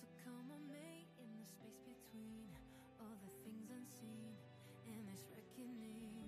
So come on mate. in the space between all the things unseen and this reckoning.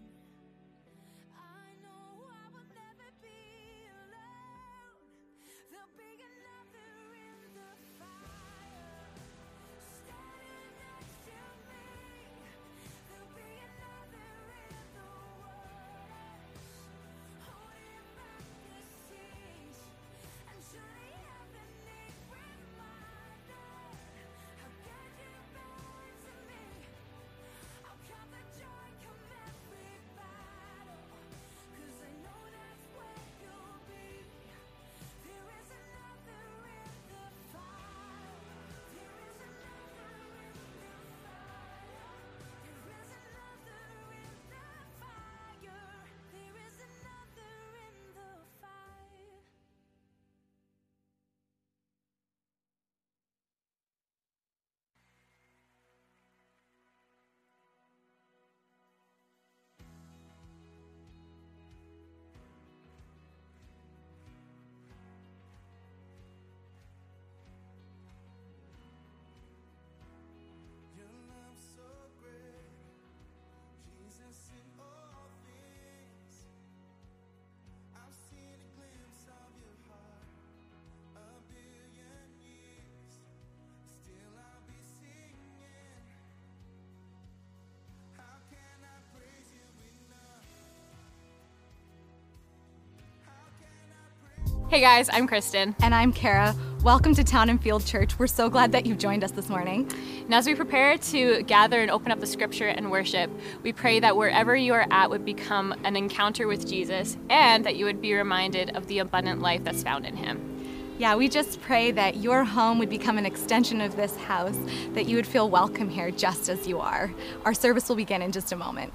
Hey guys, I'm Kristen. And I'm Kara. Welcome to Town and Field Church. We're so glad that you've joined us this morning. Now, as we prepare to gather and open up the scripture and worship, we pray that wherever you are at would become an encounter with Jesus and that you would be reminded of the abundant life that's found in him. Yeah, we just pray that your home would become an extension of this house, that you would feel welcome here just as you are. Our service will begin in just a moment.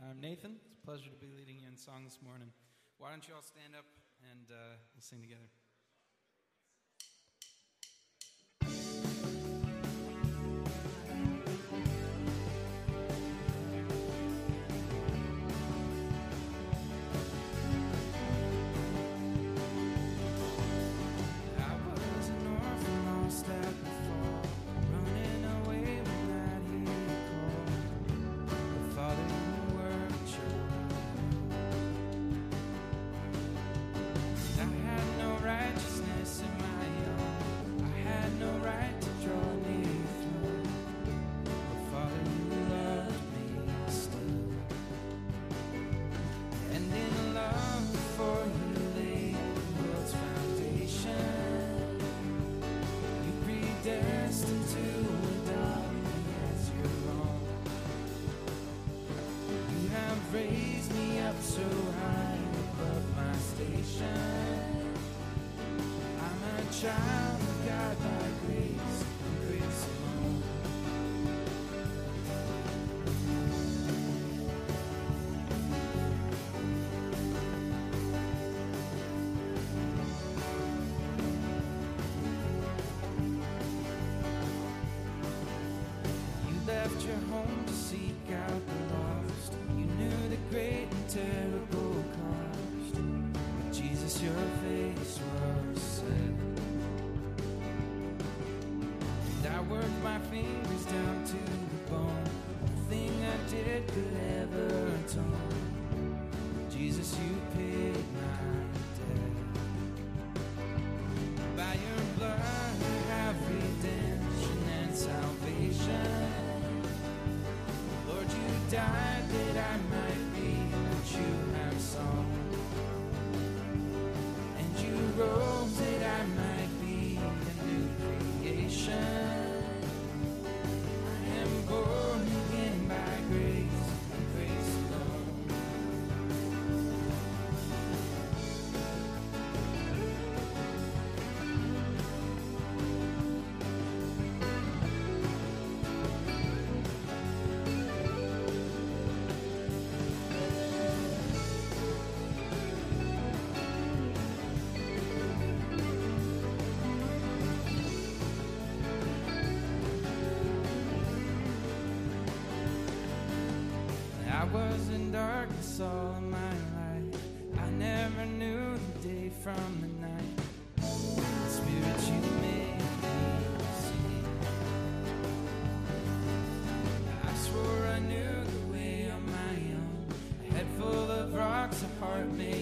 I'm Nathan. It's a pleasure to be leading you in song this morning. Why don't you all stand up? and uh, we'll sing together. I was in darkness all of my life. I never knew the day from the night. Spirit, you made me see. I swore I knew the way on my own. A head full of rocks, a heart made.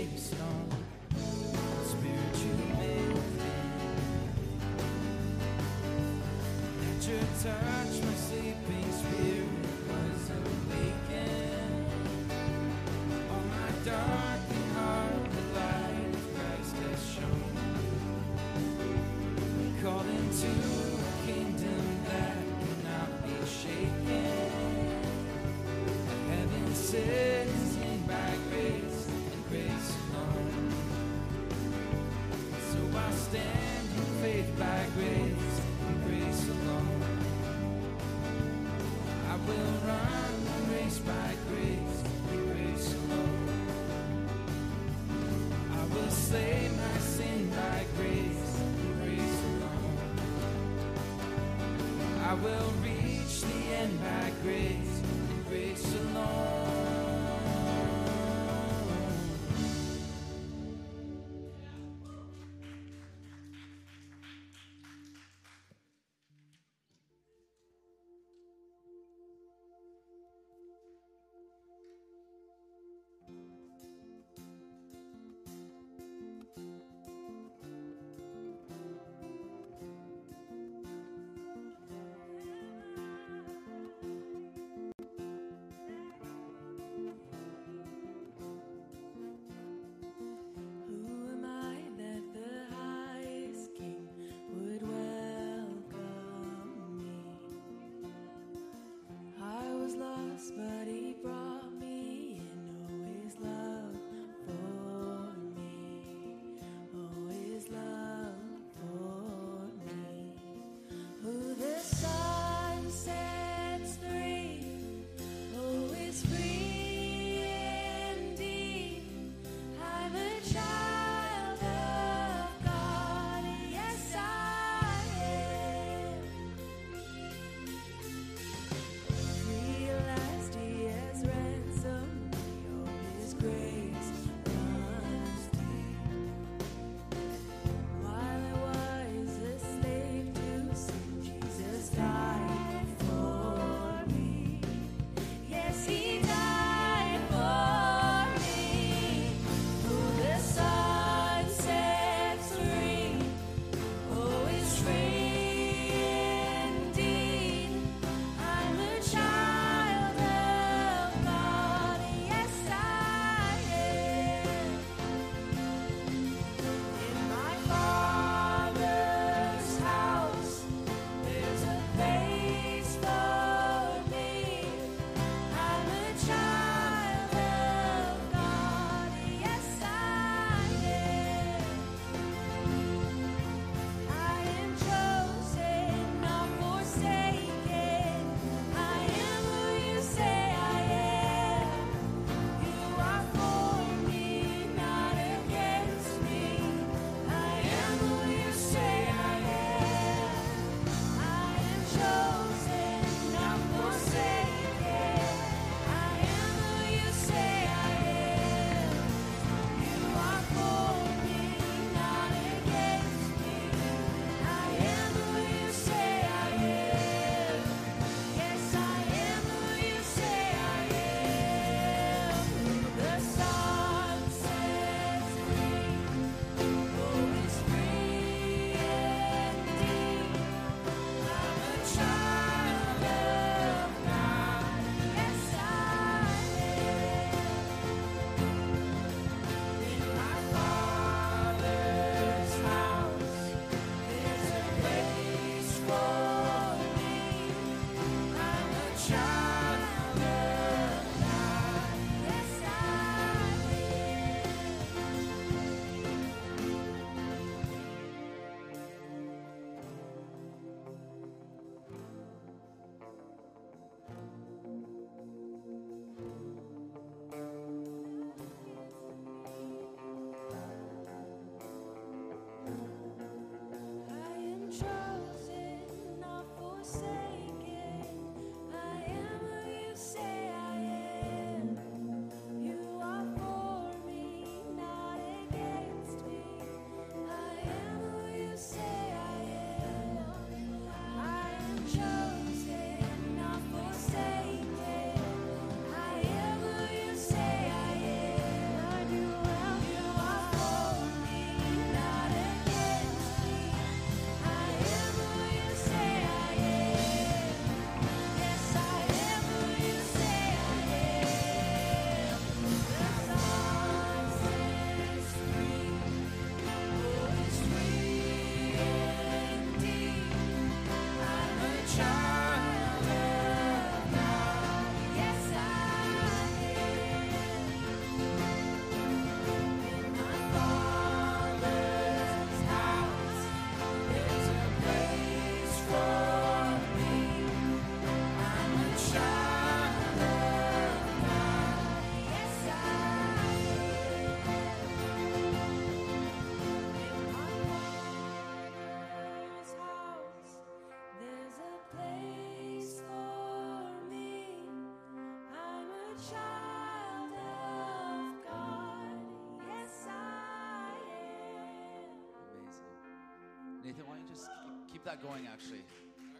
Keep, that going, actually?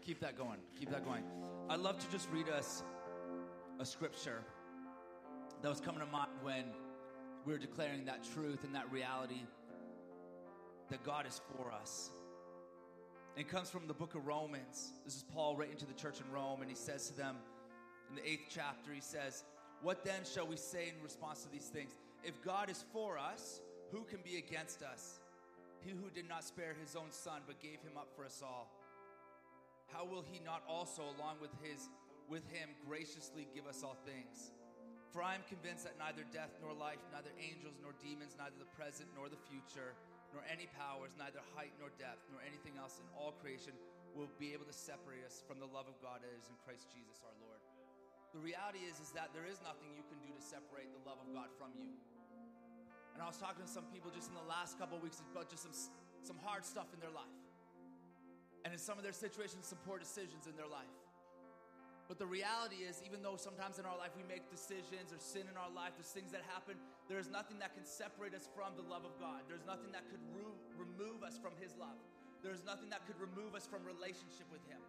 Keep that going. Keep that going. I'd love to just read us a scripture that was coming to mind when we were declaring that truth and that reality that God is for us. It comes from the book of Romans. This is Paul writing to the church in Rome, and he says to them in the eighth chapter, he says, What then shall we say in response to these things? If God is for us, who can be against us? He who did not spare his own son, but gave him up for us all. How will he not also, along with his with him, graciously give us all things? For I am convinced that neither death nor life, neither angels nor demons, neither the present nor the future, nor any powers, neither height nor depth, nor anything else in all creation will be able to separate us from the love of God that is in Christ Jesus our Lord. The reality is, is that there is nothing you can do to separate the love of God from you. And I was talking to some people just in the last couple weeks about just some, some hard stuff in their life. And in some of their situations, some poor decisions in their life. But the reality is, even though sometimes in our life we make decisions or sin in our life, there's things that happen, there is nothing that can separate us from the love of God. There's nothing that could remove us from His love. There's nothing that could remove us from relationship with Him.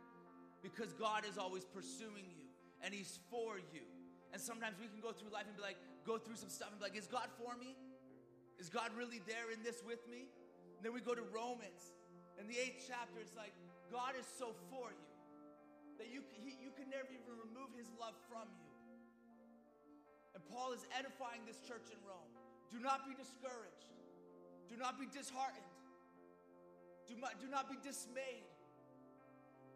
Because God is always pursuing you and He's for you. And sometimes we can go through life and be like, go through some stuff and be like, is God for me? Is God really there in this with me? And then we go to Romans. and the eighth chapter, it's like, God is so for you that you, he, you can never even remove his love from you. And Paul is edifying this church in Rome. Do not be discouraged. Do not be disheartened. Do not, do not be dismayed.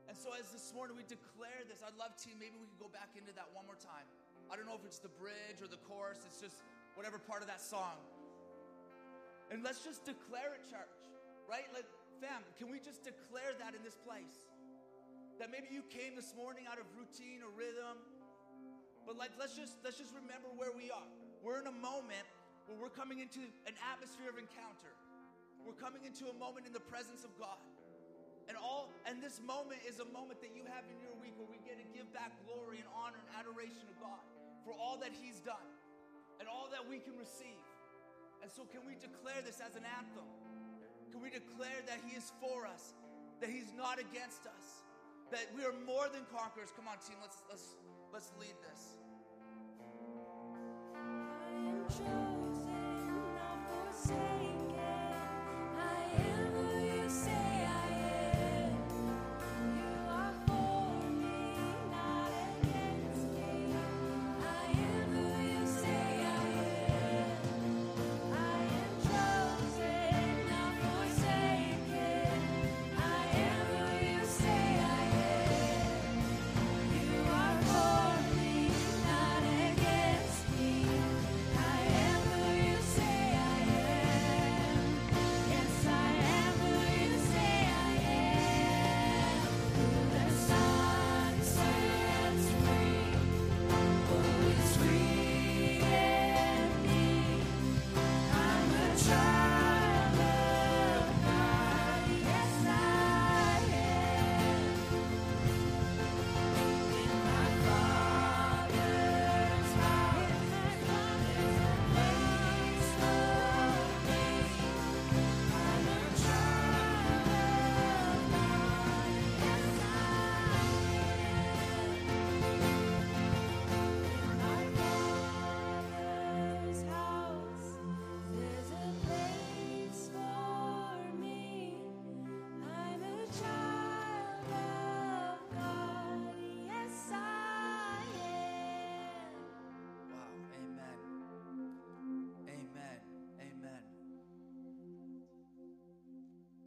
And so, as this morning we declare this, I'd love to, maybe we could go back into that one more time. I don't know if it's the bridge or the chorus, it's just whatever part of that song. And let's just declare it, church, right? Like, fam, can we just declare that in this place? That maybe you came this morning out of routine or rhythm, but like let's just let's just remember where we are. We're in a moment where we're coming into an atmosphere of encounter. We're coming into a moment in the presence of God. And all and this moment is a moment that you have in your week where we get to give back glory and honor and adoration to God for all that He's done and all that we can receive. And so can we declare this as an anthem? Can we declare that He is for us, that He's not against us, that we are more than conquerors? Come on, team, let's let's let's lead this.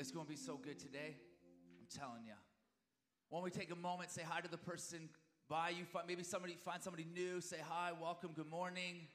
It's going to be so good today. I'm telling you. When we take a moment, say hi to the person by you. Maybe somebody find somebody new. Say hi, welcome, good morning.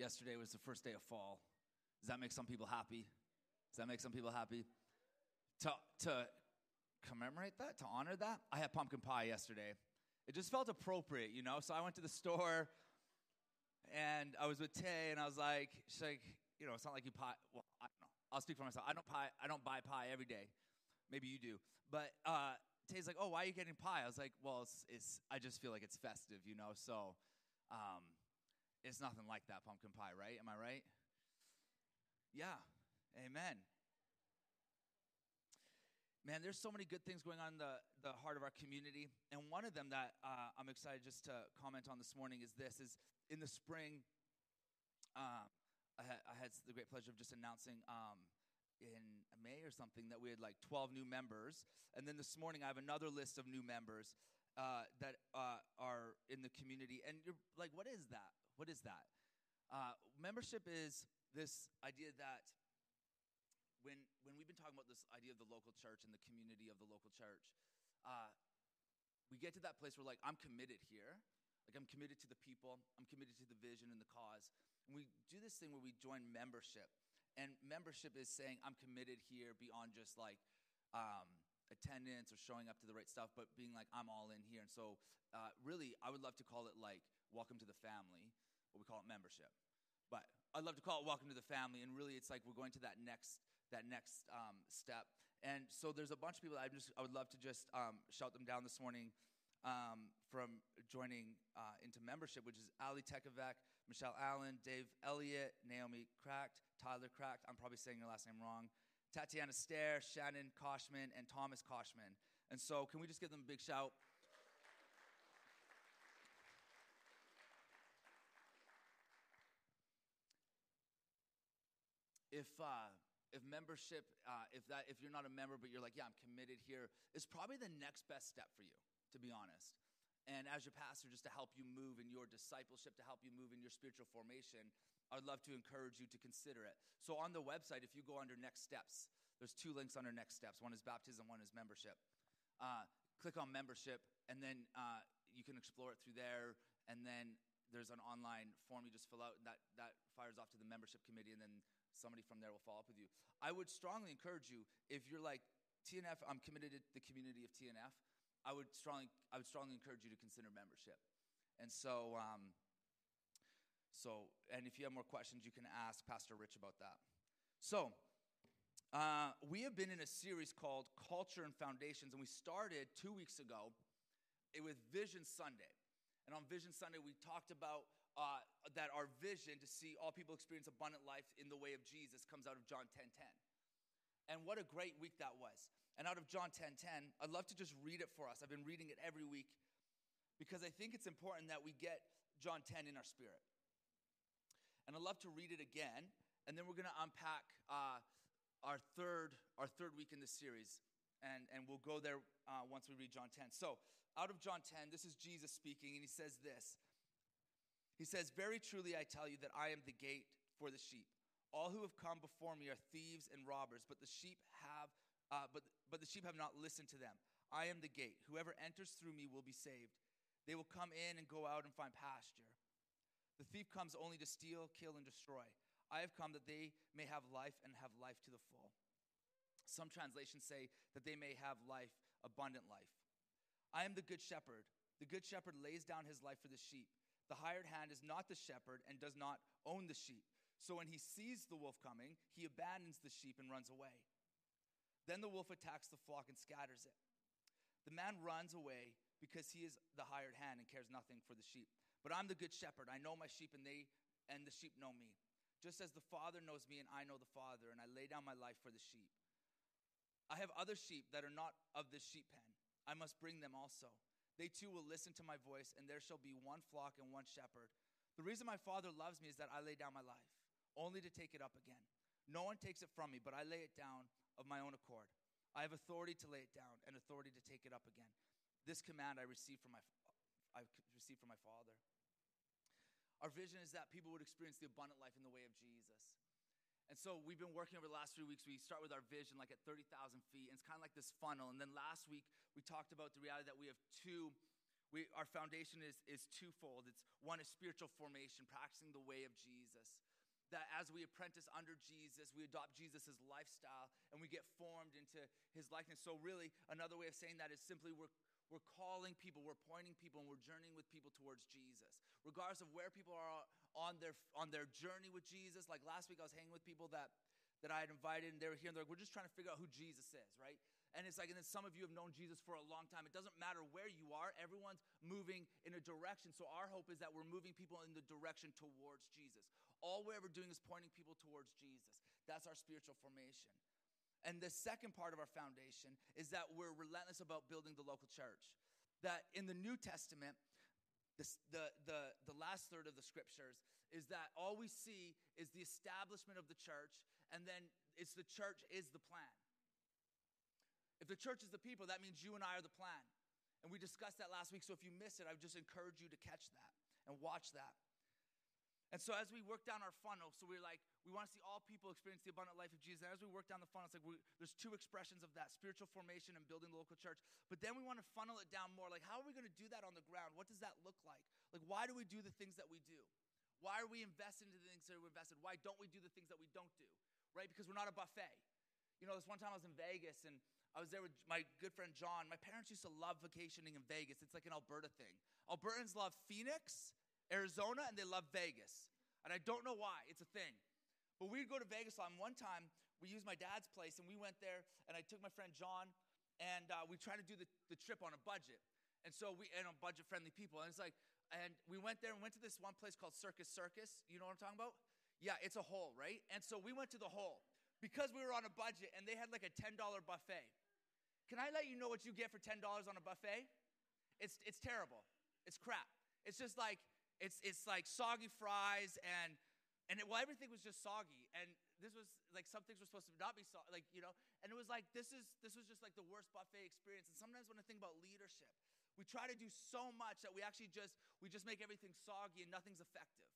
Yesterday was the first day of fall. Does that make some people happy? Does that make some people happy? To, to commemorate that, to honor that, I had pumpkin pie yesterday. It just felt appropriate, you know? So I went to the store and I was with Tay and I was like, she's like, you know, it's not like you pie. Well, I don't know. I'll speak for myself. I don't pie. I don't buy pie every day. Maybe you do. But uh, Tay's like, oh, why are you getting pie? I was like, well, it's, it's I just feel like it's festive, you know? So um, it's nothing like that pumpkin pie, right? Am I right? Yeah. Amen. Man, there's so many good things going on in the, the heart of our community. And one of them that uh, I'm excited just to comment on this morning is this, is in the spring, uh, I, had, I had the great pleasure of just announcing um, in May or something that we had like 12 new members. And then this morning, I have another list of new members uh, that uh, are in the community. And you're like, what is that? What is that? Uh, membership is this idea that when, when we've been talking about this idea of the local church and the community of the local church, uh, we get to that place where, like, I'm committed here. Like, I'm committed to the people, I'm committed to the vision and the cause. And we do this thing where we join membership. And membership is saying, I'm committed here beyond just like um, attendance or showing up to the right stuff, but being like, I'm all in here. And so, uh, really, I would love to call it like, welcome to the family, but we call it membership. But I'd love to call it welcome to the family. And really, it's like we're going to that next that next um, step. And so there's a bunch of people I just I would love to just um, shout them down this morning um, from joining uh, into membership, which is Ali Tekovac, Michelle Allen, Dave Elliott, Naomi Cracked, Tyler Cracked. I'm probably saying your last name wrong. Tatiana Stair, Shannon Koshman, and Thomas Koshman. And so, can we just give them a big shout? If uh, if membership, uh, if that if you're not a member but you're like, yeah, I'm committed here, is probably the next best step for you, to be honest. And as your pastor, just to help you move in your discipleship, to help you move in your spiritual formation, I'd love to encourage you to consider it. So on the website, if you go under next steps, there's two links under next steps. One is baptism, one is membership. Uh, click on membership, and then uh, you can explore it through there. And then there's an online form you just fill out, and that, that fires off to the membership committee, and then somebody from there will follow up with you. I would strongly encourage you, if you're like, TNF, I'm committed to the community of TNF, I would strongly, I would strongly encourage you to consider membership. And so, um, so, and if you have more questions, you can ask Pastor Rich about that. So, uh, we have been in a series called Culture and Foundations, and we started two weeks ago it with Vision Sunday. And on Vision Sunday, we talked about uh, that our vision to see all people experience abundant life in the way of Jesus comes out of John 10 10. And what a great week that was. And out of John 10 10, I'd love to just read it for us. I've been reading it every week because I think it's important that we get John 10 in our spirit. And I'd love to read it again, and then we're going to unpack uh, our third our third week in the series, and and we'll go there uh, once we read John 10. So out of John 10, this is Jesus speaking, and he says this. He says, "Very truly I tell you that I am the gate for the sheep. All who have come before me are thieves and robbers, but the sheep have uh, but but the sheep have not listened to them. I am the gate. Whoever enters through me will be saved. They will come in and go out and find pasture." The thief comes only to steal, kill, and destroy. I have come that they may have life and have life to the full. Some translations say that they may have life, abundant life. I am the good shepherd. The good shepherd lays down his life for the sheep. The hired hand is not the shepherd and does not own the sheep. So when he sees the wolf coming, he abandons the sheep and runs away. Then the wolf attacks the flock and scatters it. The man runs away because he is the hired hand and cares nothing for the sheep. But I'm the good shepherd. I know my sheep and they and the sheep know me. Just as the Father knows me and I know the Father, and I lay down my life for the sheep. I have other sheep that are not of this sheep pen. I must bring them also. They too will listen to my voice, and there shall be one flock and one shepherd. The reason my Father loves me is that I lay down my life, only to take it up again. No one takes it from me, but I lay it down of my own accord. I have authority to lay it down and authority to take it up again. This command I received from my, I received from my Father. Our vision is that people would experience the abundant life in the way of Jesus. And so we've been working over the last three weeks. We start with our vision like at 30,000 feet, and it's kind of like this funnel. And then last week we talked about the reality that we have two, we, our foundation is, is twofold. It's one is spiritual formation, practicing the way of Jesus. That as we apprentice under Jesus, we adopt Jesus' lifestyle and we get formed into his likeness. So, really, another way of saying that is simply we're, we're calling people, we're pointing people, and we're journeying with people towards Jesus. Regardless of where people are on their, on their journey with Jesus. Like last week, I was hanging with people that, that I had invited, and they were here, and they're like, we're just trying to figure out who Jesus is, right? And it's like, and then some of you have known Jesus for a long time. It doesn't matter where you are, everyone's moving in a direction. So our hope is that we're moving people in the direction towards Jesus. All we're ever doing is pointing people towards Jesus. That's our spiritual formation. And the second part of our foundation is that we're relentless about building the local church. That in the New Testament, the, the, the, the last third of the scriptures is that all we see is the establishment of the church, and then it's the church is the plan. If the church is the people, that means you and I are the plan. And we discussed that last week. So if you miss it, I would just encourage you to catch that and watch that. And so as we work down our funnel, so we're like, we want to see all people experience the abundant life of Jesus. And as we work down the funnel, it's like we, there's two expressions of that spiritual formation and building the local church. But then we want to funnel it down more. Like, how are we going to do that on the ground? What does that look like? Like, why do we do the things that we do? Why are we invested in the things that we're invested? Why don't we do the things that we don't do? Right? Because we're not a buffet. You know, this one time I was in Vegas and I was there with my good friend John. My parents used to love vacationing in Vegas. It's like an Alberta thing. Albertans love Phoenix, Arizona, and they love Vegas. And I don't know why. It's a thing. But we'd go to Vegas on one time. We used my dad's place, and we went there, and I took my friend John, and uh, we tried to do the, the trip on a budget. And so we, and on budget friendly people. And it's like, and we went there and went to this one place called Circus Circus. You know what I'm talking about? Yeah, it's a hole, right? And so we went to the hole because we were on a budget and they had like a $10 buffet. Can I let you know what you get for $10 on a buffet? It's, it's terrible. It's crap. It's just like, it's, it's like soggy fries and, and it, well, everything was just soggy. And this was like some things were supposed to not be soggy, like, you know, and it was like, this is, this was just like the worst buffet experience. And sometimes when I think about leadership, we try to do so much that we actually just, we just make everything soggy and nothing's effective.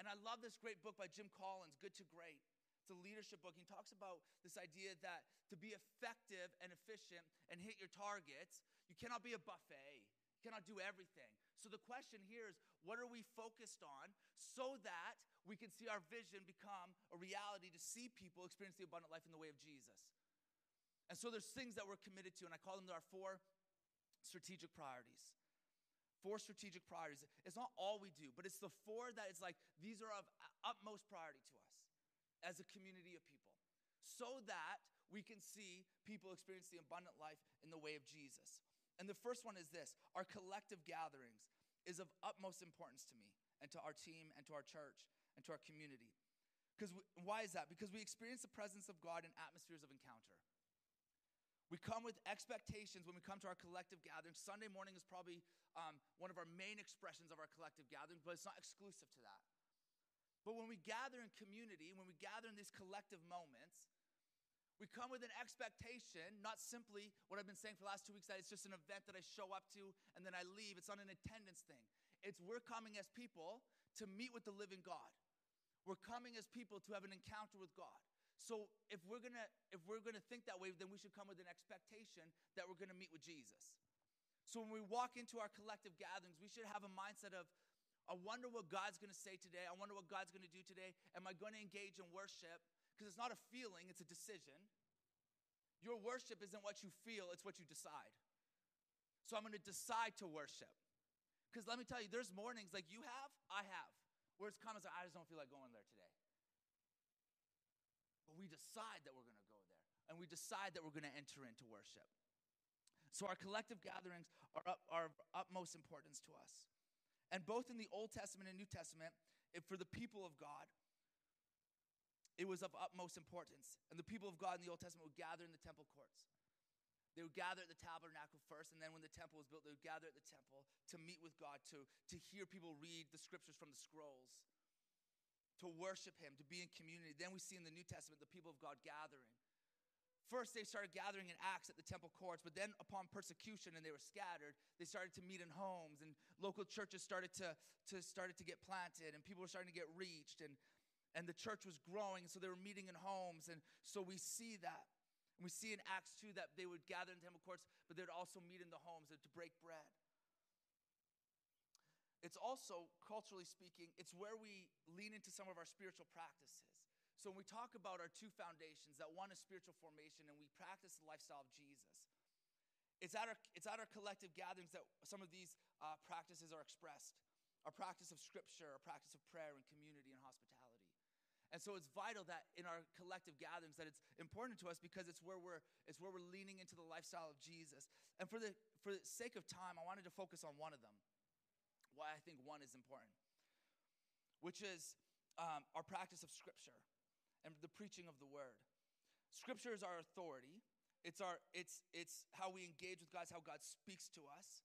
And I love this great book by Jim Collins, Good to Great. It's a leadership book. He talks about this idea that to be effective and efficient and hit your targets, you cannot be a buffet. You cannot do everything. So the question here is what are we focused on so that we can see our vision become a reality to see people experience the abundant life in the way of Jesus? And so there's things that we're committed to, and I call them our four strategic priorities. Four strategic priorities. It's not all we do, but it's the four that it's like these are of utmost priority to us as a community of people so that we can see people experience the abundant life in the way of Jesus. And the first one is this our collective gatherings is of utmost importance to me and to our team and to our church and to our community. Because why is that? Because we experience the presence of God in atmospheres of encounter. We come with expectations when we come to our collective gatherings. Sunday morning is probably um, one of our main expressions of our collective gathering, but it's not exclusive to that. But when we gather in community, when we gather in these collective moments, we come with an expectation, not simply what I've been saying for the last two weeks that it's just an event that I show up to and then I leave. It's not an attendance thing. It's we're coming as people to meet with the living God. We're coming as people to have an encounter with God. So if we're gonna if we're gonna think that way, then we should come with an expectation that we're gonna meet with Jesus. So when we walk into our collective gatherings, we should have a mindset of, I wonder what God's gonna say today. I wonder what God's gonna do today. Am I gonna engage in worship? Because it's not a feeling, it's a decision. Your worship isn't what you feel, it's what you decide. So I'm gonna decide to worship. Because let me tell you, there's mornings like you have, I have, where it's of like, I just don't feel like going there today. But we decide that we're going to go there, and we decide that we're going to enter into worship. So our collective gatherings are, up, are of utmost importance to us. And both in the Old Testament and New Testament, if for the people of God, it was of utmost importance. And the people of God in the Old Testament would gather in the temple courts. They would gather at the tabernacle first, and then when the temple was built, they would gather at the temple to meet with God, to, to hear people read the scriptures from the scrolls to worship him, to be in community. Then we see in the New Testament the people of God gathering. First, they started gathering in Acts at the temple courts, but then upon persecution and they were scattered, they started to meet in homes, and local churches started to, to started to get planted, and people were starting to get reached, and, and the church was growing, so they were meeting in homes. And so we see that. And we see in Acts 2 that they would gather in temple courts, but they would also meet in the homes to break bread. it's also, culturally speaking, it's where we lean into some of our spiritual practices. So when we talk about our two foundations, that one is spiritual formation and we practice the lifestyle of Jesus, it's at our, it's at our collective gatherings that some of these uh, practices are expressed. Our practice of scripture, our practice of prayer and community. And so it's vital that in our collective gatherings that it's important to us because it's where we're it's where we're leaning into the lifestyle of Jesus. And for the for the sake of time, I wanted to focus on one of them. Why I think one is important, which is um, our practice of Scripture and the preaching of the Word. Scripture is our authority. It's our it's it's how we engage with God. It's how God speaks to us.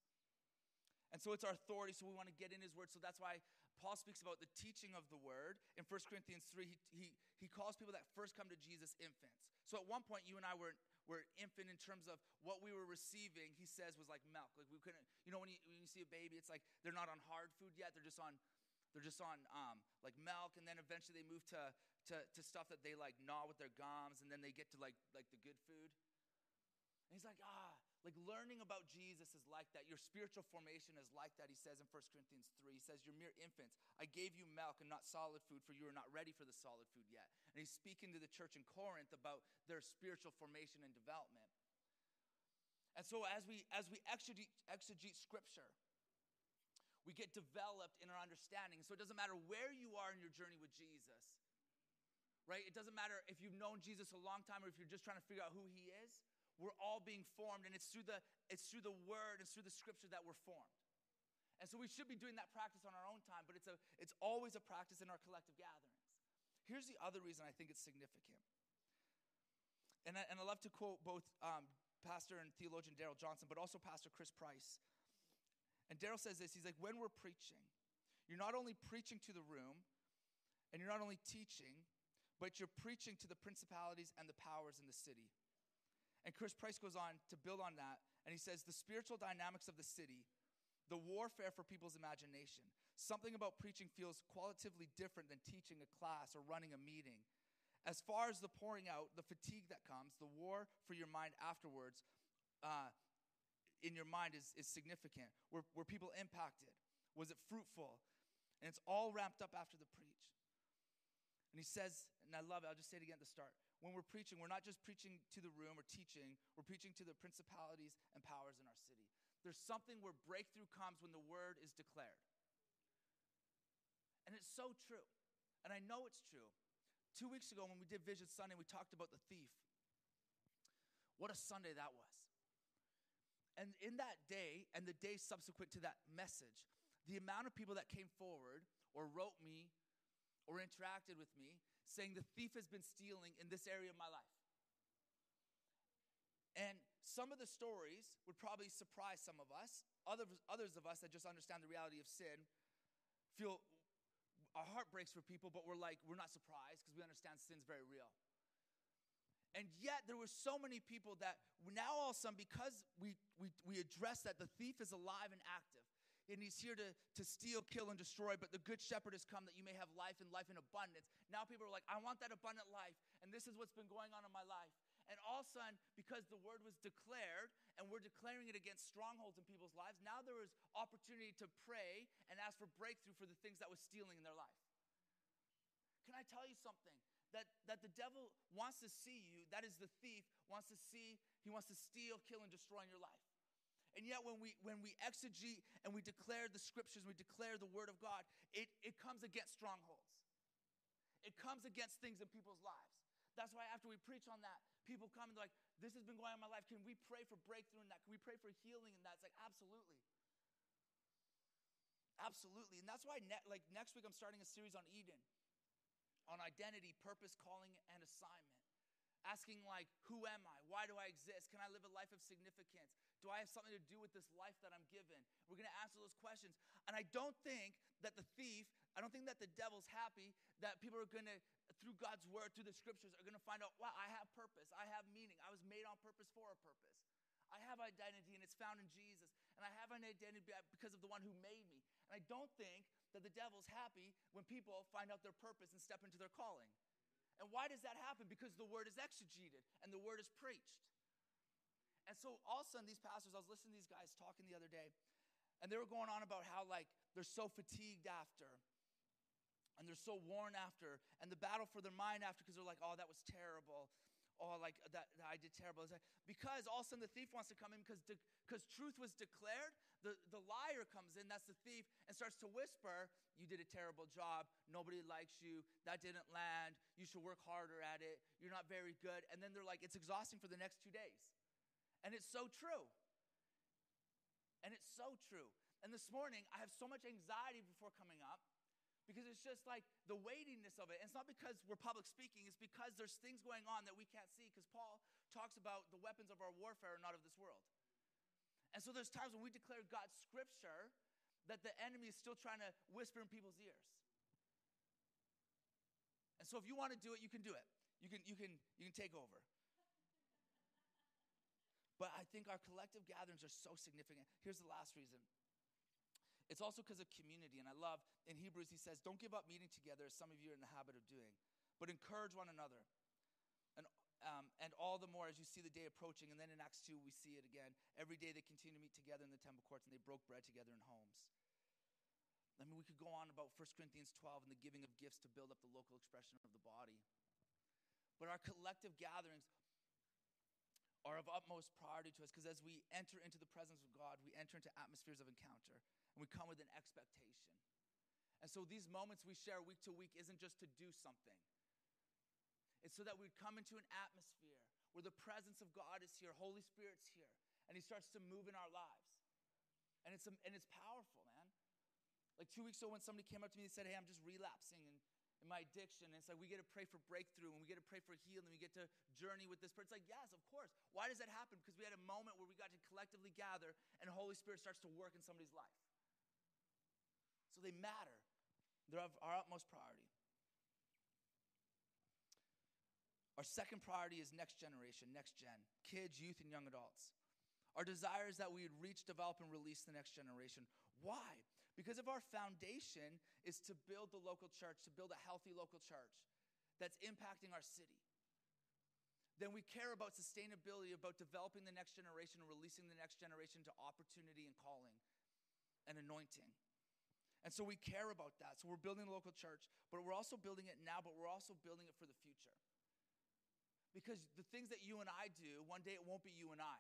And so it's our authority, so we want to get in his word. So that's why Paul speaks about the teaching of the word. In 1 Corinthians 3, he, he, he calls people that first come to Jesus infants. So at one point, you and I were, were infant in terms of what we were receiving, he says, was like milk. Like we couldn't, you know, when you, when you see a baby, it's like they're not on hard food yet. They're just on, they're just on um, like milk. And then eventually they move to, to, to stuff that they like gnaw with their gums. And then they get to like, like the good food. And he's like, ah, like learning about Jesus is like that. Your spiritual formation is like that, he says in 1 Corinthians 3. He says, You're mere infants. I gave you milk and not solid food, for you are not ready for the solid food yet. And he's speaking to the church in Corinth about their spiritual formation and development. And so as we as we exegete, exegete scripture, we get developed in our understanding. So it doesn't matter where you are in your journey with Jesus, right? It doesn't matter if you've known Jesus a long time or if you're just trying to figure out who he is we're all being formed, and it's through the it's through the word, it's through the scripture that we're formed. And so we should be doing that practice on our own time, but it's a it's always a practice in our collective gatherings. Here's the other reason I think it's significant. And I, and I love to quote both um, Pastor and theologian Darrell Johnson, but also Pastor Chris Price. And Darrell says this he's like, when we're preaching, you're not only preaching to the room, and you're not only teaching, but you're preaching to the principalities and the powers in the city. And Chris Price goes on to build on that, and he says the spiritual dynamics of the city, the warfare for people's imagination. Something about preaching feels qualitatively different than teaching a class or running a meeting. As far as the pouring out, the fatigue that comes, the war for your mind afterwards, uh, in your mind is, is significant. Were, were people impacted? Was it fruitful? And it's all ramped up after the preach. And he says, and I love it, I'll just say it again at the start when we're preaching, we're not just preaching to the room or teaching, we're preaching to the principalities and powers in our city. There's something where breakthrough comes when the word is declared. And it's so true. And I know it's true. Two weeks ago, when we did Vision Sunday, we talked about the thief. What a Sunday that was. And in that day, and the day subsequent to that message, the amount of people that came forward or wrote me or interacted with me saying, The thief has been stealing in this area of my life. And some of the stories would probably surprise some of us. Others, others of us that just understand the reality of sin feel our heart breaks for people, but we're like, we're not surprised because we understand sin's very real. And yet, there were so many people that now all of a sudden, because we, we, we address that the thief is alive and active, and he's here to, to steal, kill, and destroy, but the good shepherd has come that you may have life and life in abundance. Now people are like, I want that abundant life, and this is what's been going on in my life. And all of a sudden, because the word was declared, and we're declaring it against strongholds in people's lives, now there is opportunity to pray and ask for breakthrough for the things that was stealing in their life. Can I tell you something? That, that the devil wants to see you, that is the thief, wants to see, he wants to steal, kill, and destroy in your life. And yet, when we, when we exegete and we declare the scriptures, we declare the word of God, it, it comes against strongholds. It comes against things in people's lives. That's why after we preach on that, people come and they're like, this has been going on in my life. Can we pray for breakthrough in that? Can we pray for healing in that? It's like, absolutely. Absolutely. And that's why ne- like next week I'm starting a series on Eden, on identity, purpose, calling, and assignment asking like who am i? Why do i exist? Can i live a life of significance? Do i have something to do with this life that i'm given? We're going to answer those questions. And i don't think that the thief i don't think that the devil's happy that people are going to through god's word through the scriptures are going to find out wow i have purpose. I have meaning. I was made on purpose for a purpose. I have identity and it's found in jesus. And i have an identity because of the one who made me. And i don't think that the devil's happy when people find out their purpose and step into their calling and why does that happen? Because the word is exegeted and the word is preached. And so all of a sudden, these pastors, I was listening to these guys talking the other day, And they were going on about how, like, they're so fatigued after and they're so worn after and the battle for their mind after because they're like oh that was terrible oh like that, that i did terrible like, because all of a sudden the thief wants to come in because because truth was declared the, the liar comes in that's the thief and starts to whisper you did a terrible job. Nobody likes you. That didn't land. You should work harder at it. You're not very good. And then they're like it's exhausting for the next two days. And it's so true. And it's so true. And this morning i have so much anxiety before coming up because it's just like the weightiness of it. And it's not because we're public speaking, it's because there's things going on that we can't see. Because Paul talks about the weapons of our warfare are not of this world. And so there's times when we declare God's scripture that the enemy is still trying to whisper in people's ears. And so if you want to do it, you can do it. You can, you can, you can take over. But I think our collective gatherings are so significant. Here's the last reason it's also because of community. And I love in Hebrews, he says, Don't give up meeting together as some of you are in the habit of doing, but encourage one another. Um, and all the more as you see the day approaching. And then in Acts 2, we see it again. Every day they continue to meet together in the temple courts and they broke bread together in homes. I mean, we could go on about 1 Corinthians 12 and the giving of gifts to build up the local expression of the body. But our collective gatherings are of utmost priority to us because as we enter into the presence of God, we enter into atmospheres of encounter and we come with an expectation. And so these moments we share week to week isn't just to do something, so that we come into an atmosphere where the presence of God is here, Holy Spirit's here, and He starts to move in our lives. And it's, and it's powerful, man. Like two weeks ago, when somebody came up to me and said, Hey, I'm just relapsing in, in my addiction. And it's like we get to pray for breakthrough and we get to pray for healing. and We get to journey with this person. It's like, yes, of course. Why does that happen? Because we had a moment where we got to collectively gather and Holy Spirit starts to work in somebody's life. So they matter. They're of our utmost priority. Our second priority is next generation, next gen, kids, youth, and young adults. Our desire is that we would reach, develop, and release the next generation. Why? Because if our foundation is to build the local church, to build a healthy local church that's impacting our city, then we care about sustainability, about developing the next generation and releasing the next generation to opportunity and calling and anointing. And so we care about that. So we're building a local church, but we're also building it now, but we're also building it for the future. Because the things that you and I do, one day it won't be you and I.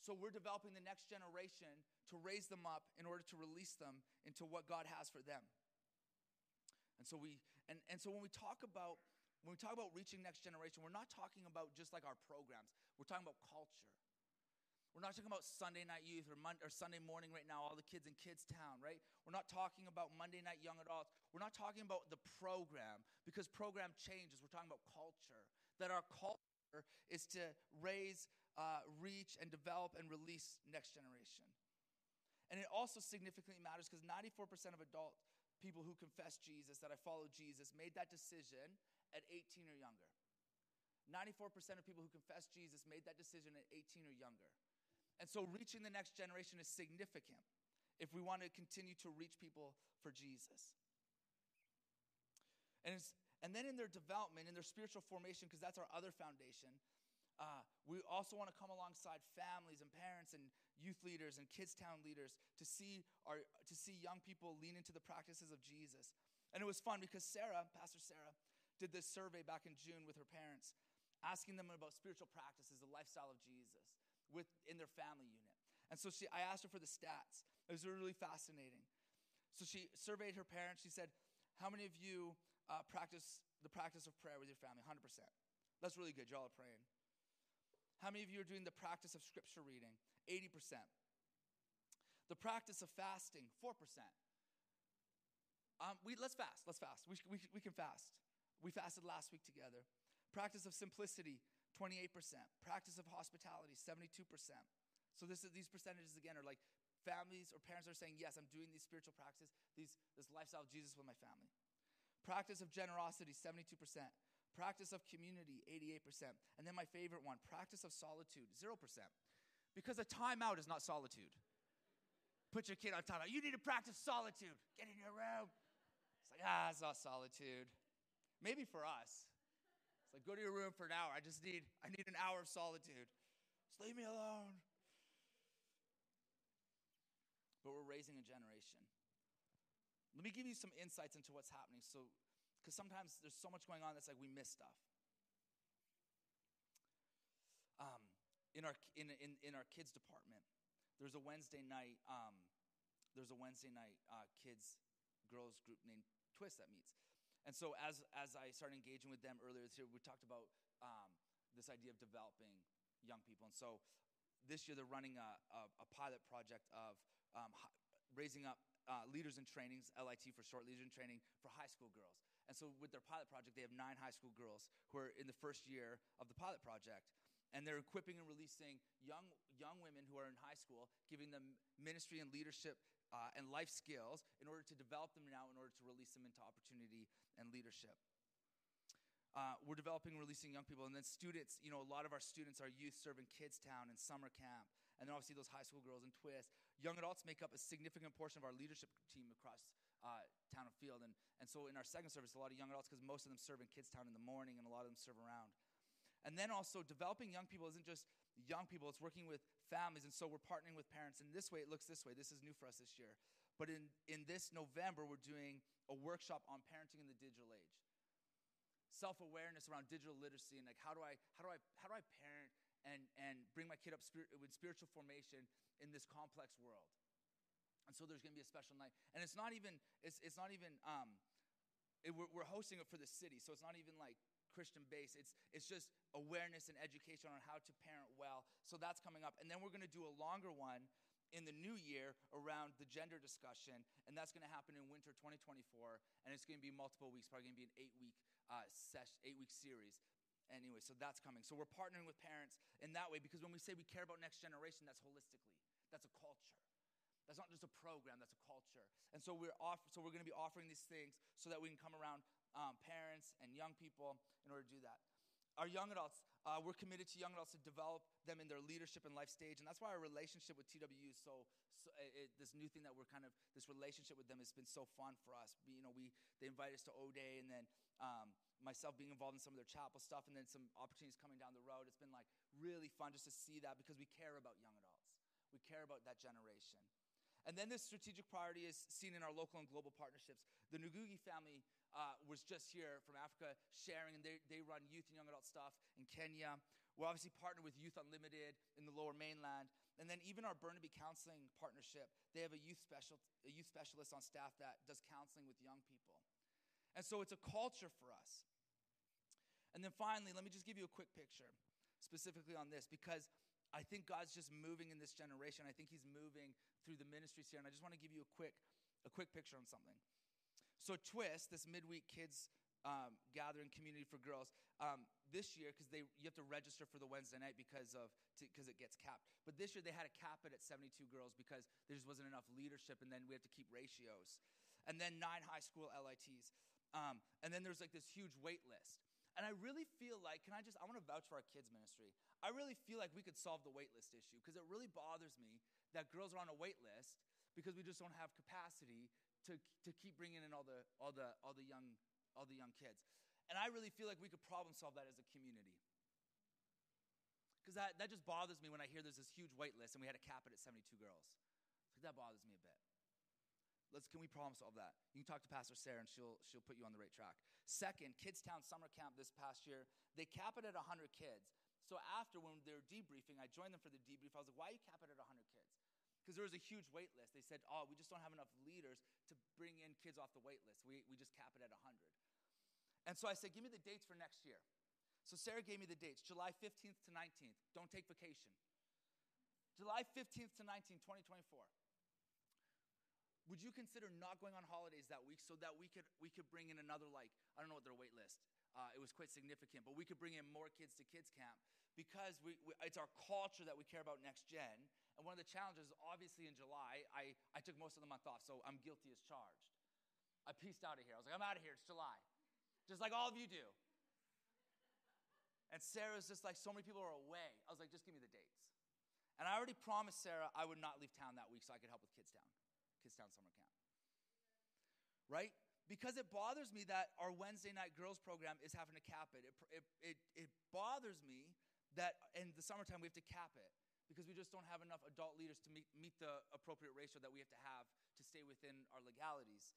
So we're developing the next generation to raise them up in order to release them into what God has for them. And so we and, and so when we talk about when we talk about reaching next generation, we're not talking about just like our programs. We're talking about culture. We're not talking about Sunday night youth or, Monday, or Sunday morning right now, all the kids in Kids Town, right? We're not talking about Monday night young adults. We're not talking about the program because program changes. We're talking about culture. That our culture is to raise, uh, reach, and develop and release next generation. And it also significantly matters because 94% of adult people who confess Jesus, that I follow Jesus, made that decision at 18 or younger. 94% of people who confess Jesus made that decision at 18 or younger. And so reaching the next generation is significant if we want to continue to reach people for Jesus. And, and then in their development, in their spiritual formation, because that's our other foundation, uh, we also want to come alongside families and parents and youth leaders and kids town leaders to see our to see young people lean into the practices of Jesus. And it was fun because Sarah, Pastor Sarah, did this survey back in June with her parents, asking them about spiritual practices, the lifestyle of Jesus with, in their family unit. And so she, I asked her for the stats. It was really fascinating. So she surveyed her parents. She said, How many of you uh, practice the practice of prayer with your family? 100%. That's really good. Y'all are praying. How many of you are doing the practice of scripture reading? 80%. The practice of fasting? 4%. Um, we, let's fast. Let's fast. We, we, we can fast. We fasted last week together. Practice of simplicity? 28%. Practice of hospitality, 72%. So this is, these percentages again are like families or parents are saying, yes, I'm doing these spiritual practices, these, this lifestyle of Jesus with my family. Practice of generosity, 72%. Practice of community, 88%. And then my favorite one, practice of solitude, 0%. Because a timeout is not solitude. Put your kid on timeout. You need to practice solitude. Get in your room. It's like, ah, it's not solitude. Maybe for us. It's like, go to your room for an hour. I just need, I need an hour of solitude. Just leave me alone. But we're raising a generation. Let me give you some insights into what's happening. So, because sometimes there's so much going on that's like we miss stuff. Um, in our in, in, in our kids department, there's a Wednesday night. Um, there's a Wednesday night uh, kids girls group named Twist that meets. And so as as I started engaging with them earlier this year, we talked about um, this idea of developing young people. And so this year they're running a, a, a pilot project of um, raising up uh, leaders in trainings, LIT for short, leaders in training for high school girls. And so with their pilot project, they have nine high school girls who are in the first year of the pilot project. And they're equipping and releasing young, young women who are in high school, giving them ministry and leadership uh, and life skills in order to develop them now, in order to release them into opportunity and leadership. Uh, we're developing releasing young people. And then students, you know, a lot of our students are youth serving Kids Town and summer camp. And then obviously those high school girls and Twist. Young adults make up a significant portion of our leadership team across uh, town and field. And, and so in our second service, a lot of young adults, because most of them serve in Kids Town in the morning and a lot of them serve around. And then also developing young people isn't just young people, it's working with families. And so we're partnering with parents. And this way, it looks this way. This is new for us this year. But in, in this November, we're doing a workshop on parenting in the digital age self-awareness around digital literacy and like how do I how do I how do I parent and and bring my kid up spirit, with spiritual formation in this complex world. And so there's going to be a special night, and it's not even it's it's not even um, it, we're, we're hosting it for the city, so it's not even like Christian base. It's it's just awareness and education on how to parent well. So that's coming up, and then we're going to do a longer one in the new year around the gender discussion, and that's going to happen in winter 2024, and it's going to be multiple weeks, probably going to be an eight week uh, sesh, eight week series. Anyway, so that's coming. So we're partnering with parents in that way because when we say we care about next generation, that's holistically. That's a culture. That's not just a program, that's a culture. And so we're off, so we're going to be offering these things so that we can come around um, parents and young people in order to do that. Our young adults, uh, we're committed to young adults to develop them in their leadership and life stage, and that's why our relationship with TWU is so. so it, this new thing that we're kind of this relationship with them has been so fun for us. We, you know, we they invite us to O Day, and then um, myself being involved in some of their chapel stuff, and then some opportunities coming down the road. It's been like really fun just to see that because we care about young adults. We care about that generation. And then this strategic priority is seen in our local and global partnerships. The Ngugi family uh, was just here from Africa sharing, and they, they run youth and young adult stuff in Kenya. We're obviously partnered with Youth Unlimited in the lower mainland. And then even our Burnaby Counseling Partnership, they have a youth, special, a youth specialist on staff that does counseling with young people. And so it's a culture for us. And then finally, let me just give you a quick picture specifically on this because I think God's just moving in this generation. I think He's moving through the ministries here. And I just want to give you a quick, a quick picture on something. So, Twist, this midweek kids um, gathering community for girls, um, this year, because they you have to register for the Wednesday night because of because it gets capped. But this year they had to cap it at 72 girls because there just wasn't enough leadership, and then we have to keep ratios. And then nine high school LITs. Um, and then there's like this huge wait list. And I really feel like, can I just, I want to vouch for our kids' ministry. I really feel like we could solve the wait list issue because it really bothers me that girls are on a wait list because we just don't have capacity to, to keep bringing in all the, all, the, all, the young, all the young kids. And I really feel like we could problem solve that as a community. Because that, that just bothers me when I hear there's this huge wait list and we had to cap it at 72 girls. That bothers me a bit. Let's, can we problem solve that? You can talk to Pastor Sarah and she'll, she'll put you on the right track. Second, Kidstown Summer Camp this past year, they cap it at 100 kids. So after, when they were debriefing, I joined them for the debrief. I was like, why you cap it at 100 kids? Because there was a huge wait list. They said, oh, we just don't have enough leaders to bring in kids off the wait list. We, we just cap it at 100. And so I said, give me the dates for next year. So Sarah gave me the dates July 15th to 19th. Don't take vacation. July 15th to 19th, 2024 would you consider not going on holidays that week so that we could we could bring in another like i don't know what their wait list uh, it was quite significant but we could bring in more kids to kids camp because we, we, it's our culture that we care about next gen. And one of the challenges obviously in july I, I took most of the month off so i'm guilty as charged. I pieced out of here. I was like i'm out of here. It's july. Just like all of you do. And sarah's just like so many people are away. I was like just give me the dates. And i already promised sarah i would not leave town that week so i could help with kids town Kidstown Summer Camp. Right? Because it bothers me that our Wednesday night girls program is having to cap it. It, it, it, it bothers me that in the summertime we have to cap it. because we just don't have enough adult leaders to meet, meet the appropriate ratio that we have to have to stay within our legalities.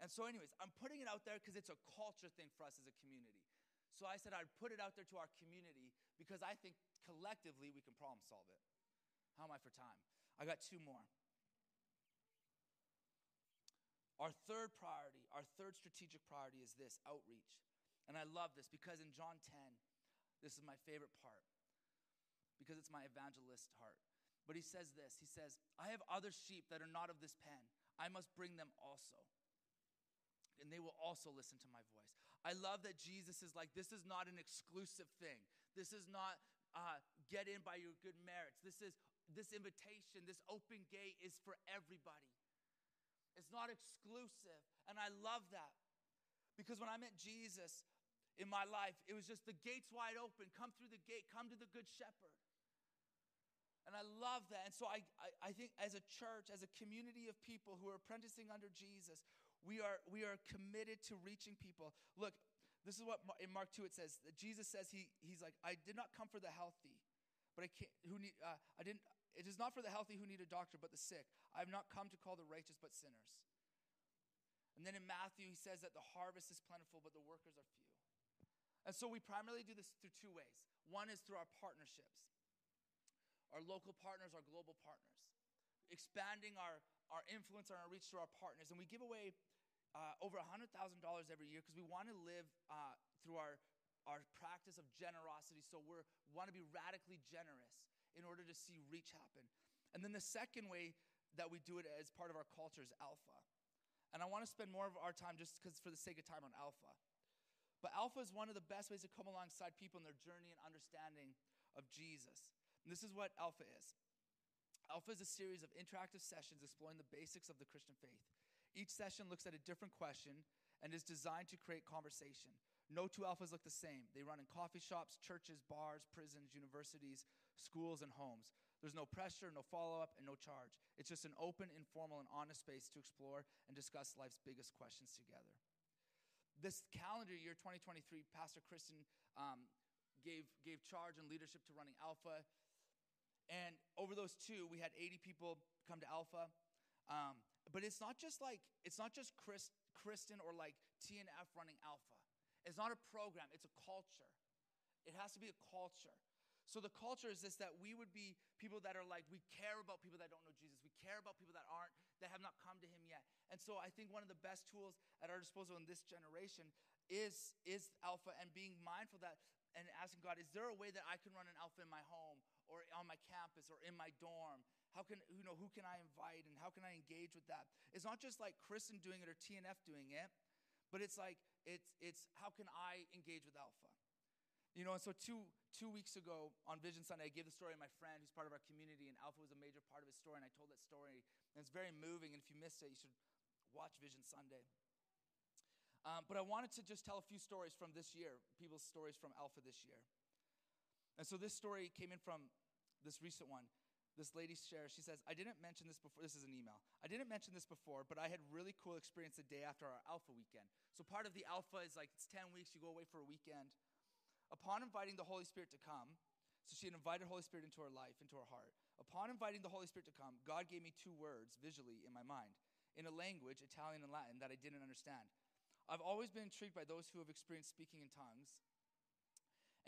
And so, anyways, I'm putting it out there because it's a culture thing for us as a community. So I said I'd put it out there to our community because I think collectively we can problem solve it. How am I for time? I got two more. Our third priority, our third strategic priority is this outreach. And I love this because in John 10, this is my favorite part because it's my evangelist heart. But he says this He says, I have other sheep that are not of this pen. I must bring them also. And they will also listen to my voice. I love that Jesus is like, this is not an exclusive thing. This is not uh, get in by your good merits. This is this invitation, this open gate is for everybody. It's not exclusive. And I love that. Because when I met Jesus in my life, it was just the gates wide open. Come through the gate, come to the good shepherd. And I love that. And so I, I, I think as a church, as a community of people who are apprenticing under Jesus, we are, we are committed to reaching people. Look, this is what in Mark 2 it says Jesus says he, he's like, I did not come for the healthy, but I can't, who need, uh, I didn't, it is not for the healthy who need a doctor, but the sick. I have not come to call the righteous, but sinners. And then in Matthew, he says that the harvest is plentiful, but the workers are few. And so we primarily do this through two ways. One is through our partnerships, our local partners, our global partners, expanding our, our influence and our reach to our partners. And we give away uh, over $100,000 every year because we want to live uh, through our, our practice of generosity. So we want to be radically generous in order to see reach happen. And then the second way that we do it as part of our culture is Alpha. And I want to spend more of our time just because for the sake of time on Alpha. But Alpha is one of the best ways to come alongside people in their journey and understanding of Jesus. And this is what Alpha is. Alpha is a series of interactive sessions exploring the basics of the Christian faith. Each session looks at a different question and is designed to create conversation. No two alphas look the same. They run in coffee shops, churches, bars, prisons, universities, schools, and homes. There's no pressure, no follow up, and no charge. It's just an open, informal, and honest space to explore and discuss life's biggest questions together. This calendar year, 2023, Pastor Kristen um, gave, gave charge and leadership to running Alpha. And over those two, we had 80 people come to Alpha. Um, but it's not just like it's not just Chris, Kristen or like TNF running Alpha. It's not a program, it's a culture. It has to be a culture. So the culture is this that we would be people that are like, we care about people that don't know Jesus. We care about people that aren't, that have not come to him yet. And so I think one of the best tools at our disposal in this generation is, is alpha and being mindful that and asking God, is there a way that I can run an alpha in my home or on my campus or in my dorm? How can you know who can I invite and how can I engage with that? It's not just like Kristen doing it or TNF doing it, but it's like it's it's how can I engage with Alpha? You know, and so two two weeks ago on Vision Sunday, I gave the story of my friend who's part of our community, and Alpha was a major part of his story, and I told that story, and it's very moving. And if you missed it, you should watch Vision Sunday. Um, but I wanted to just tell a few stories from this year, people's stories from Alpha this year. And so this story came in from this recent one this lady shares, she says, I didn't mention this before. This is an email. I didn't mention this before, but I had really cool experience the day after our alpha weekend. So part of the alpha is like it's 10 weeks, you go away for a weekend. Upon inviting the Holy Spirit to come, so she had invited Holy Spirit into her life, into her heart. Upon inviting the Holy Spirit to come, God gave me two words visually in my mind, in a language, Italian and Latin, that I didn't understand. I've always been intrigued by those who have experienced speaking in tongues.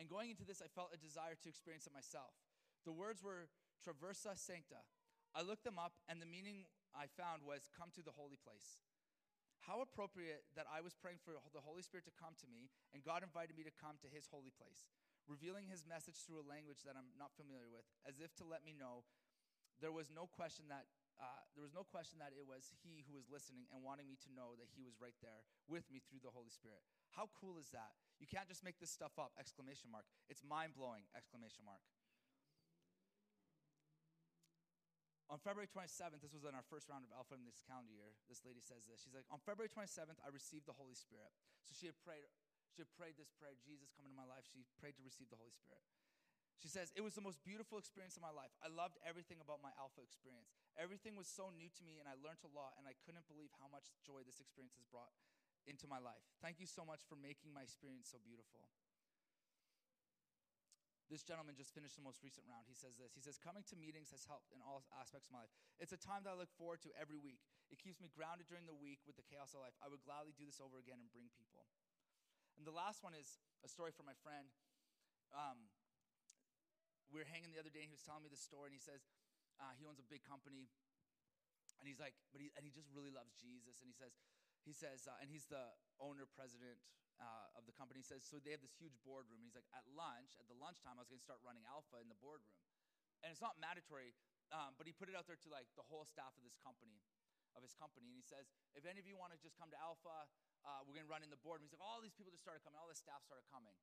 And going into this, I felt a desire to experience it myself. The words were Traversa Sancta. I looked them up, and the meaning I found was come to the holy place. How appropriate that I was praying for the Holy Spirit to come to me, and God invited me to come to his holy place, revealing his message through a language that I'm not familiar with, as if to let me know there was no question that. Uh, there was no question that it was he who was listening and wanting me to know that he was right there with me through the Holy Spirit. How cool is that? You can't just make this stuff up! Exclamation mark! It's mind blowing! Exclamation mark! On February 27th, this was in our first round of Alpha in this calendar year. This lady says this. She's like, on February 27th, I received the Holy Spirit. So she had prayed, she had prayed this prayer, Jesus come into my life. She prayed to receive the Holy Spirit. She says, it was the most beautiful experience of my life. I loved everything about my Alpha experience. Everything was so new to me, and I learned a lot, and I couldn't believe how much joy this experience has brought into my life. Thank you so much for making my experience so beautiful. This gentleman just finished the most recent round. He says this. He says, Coming to meetings has helped in all aspects of my life. It's a time that I look forward to every week. It keeps me grounded during the week with the chaos of life. I would gladly do this over again and bring people. And the last one is a story from my friend. Um, we were hanging the other day and he was telling me this story and he says uh, he owns a big company and he's like but he, and he just really loves jesus and he says he says uh, and he's the owner president uh, of the company he says so they have this huge boardroom and he's like at lunch at the lunchtime i was going to start running alpha in the boardroom and it's not mandatory um, but he put it out there to like the whole staff of this company of his company and he says if any of you want to just come to alpha uh, we're going to run in the boardroom he's like all these people just started coming all the staff started coming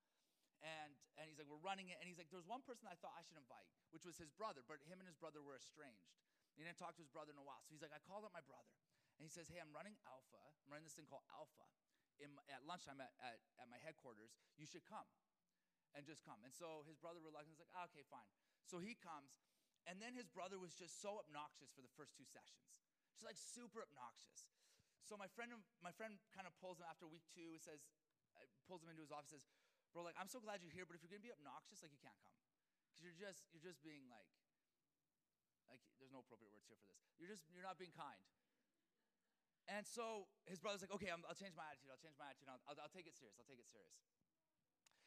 and, and he's like, we're running it. And he's like, there's one person I thought I should invite, which was his brother, but him and his brother were estranged. He didn't talk to his brother in a while. So he's like, I called up my brother. And he says, hey, I'm running Alpha. I'm running this thing called Alpha in, at lunchtime at, at, at my headquarters. You should come and just come. And so his brother reluctantly was like, ah, okay, fine. So he comes. And then his brother was just so obnoxious for the first two sessions. Just like super obnoxious. So my friend, my friend kind of pulls him after week two, and says, uh, pulls him into his office, says, bro, like, I'm so glad you're here, but if you're gonna be obnoxious, like, you can't come. Because you're just, you're just being like, like, there's no appropriate words here for this. You're just, you're not being kind. And so his brother's like, okay, i will change my attitude. I'll change my attitude. I'll, I'll, I'll, take it serious. I'll take it serious.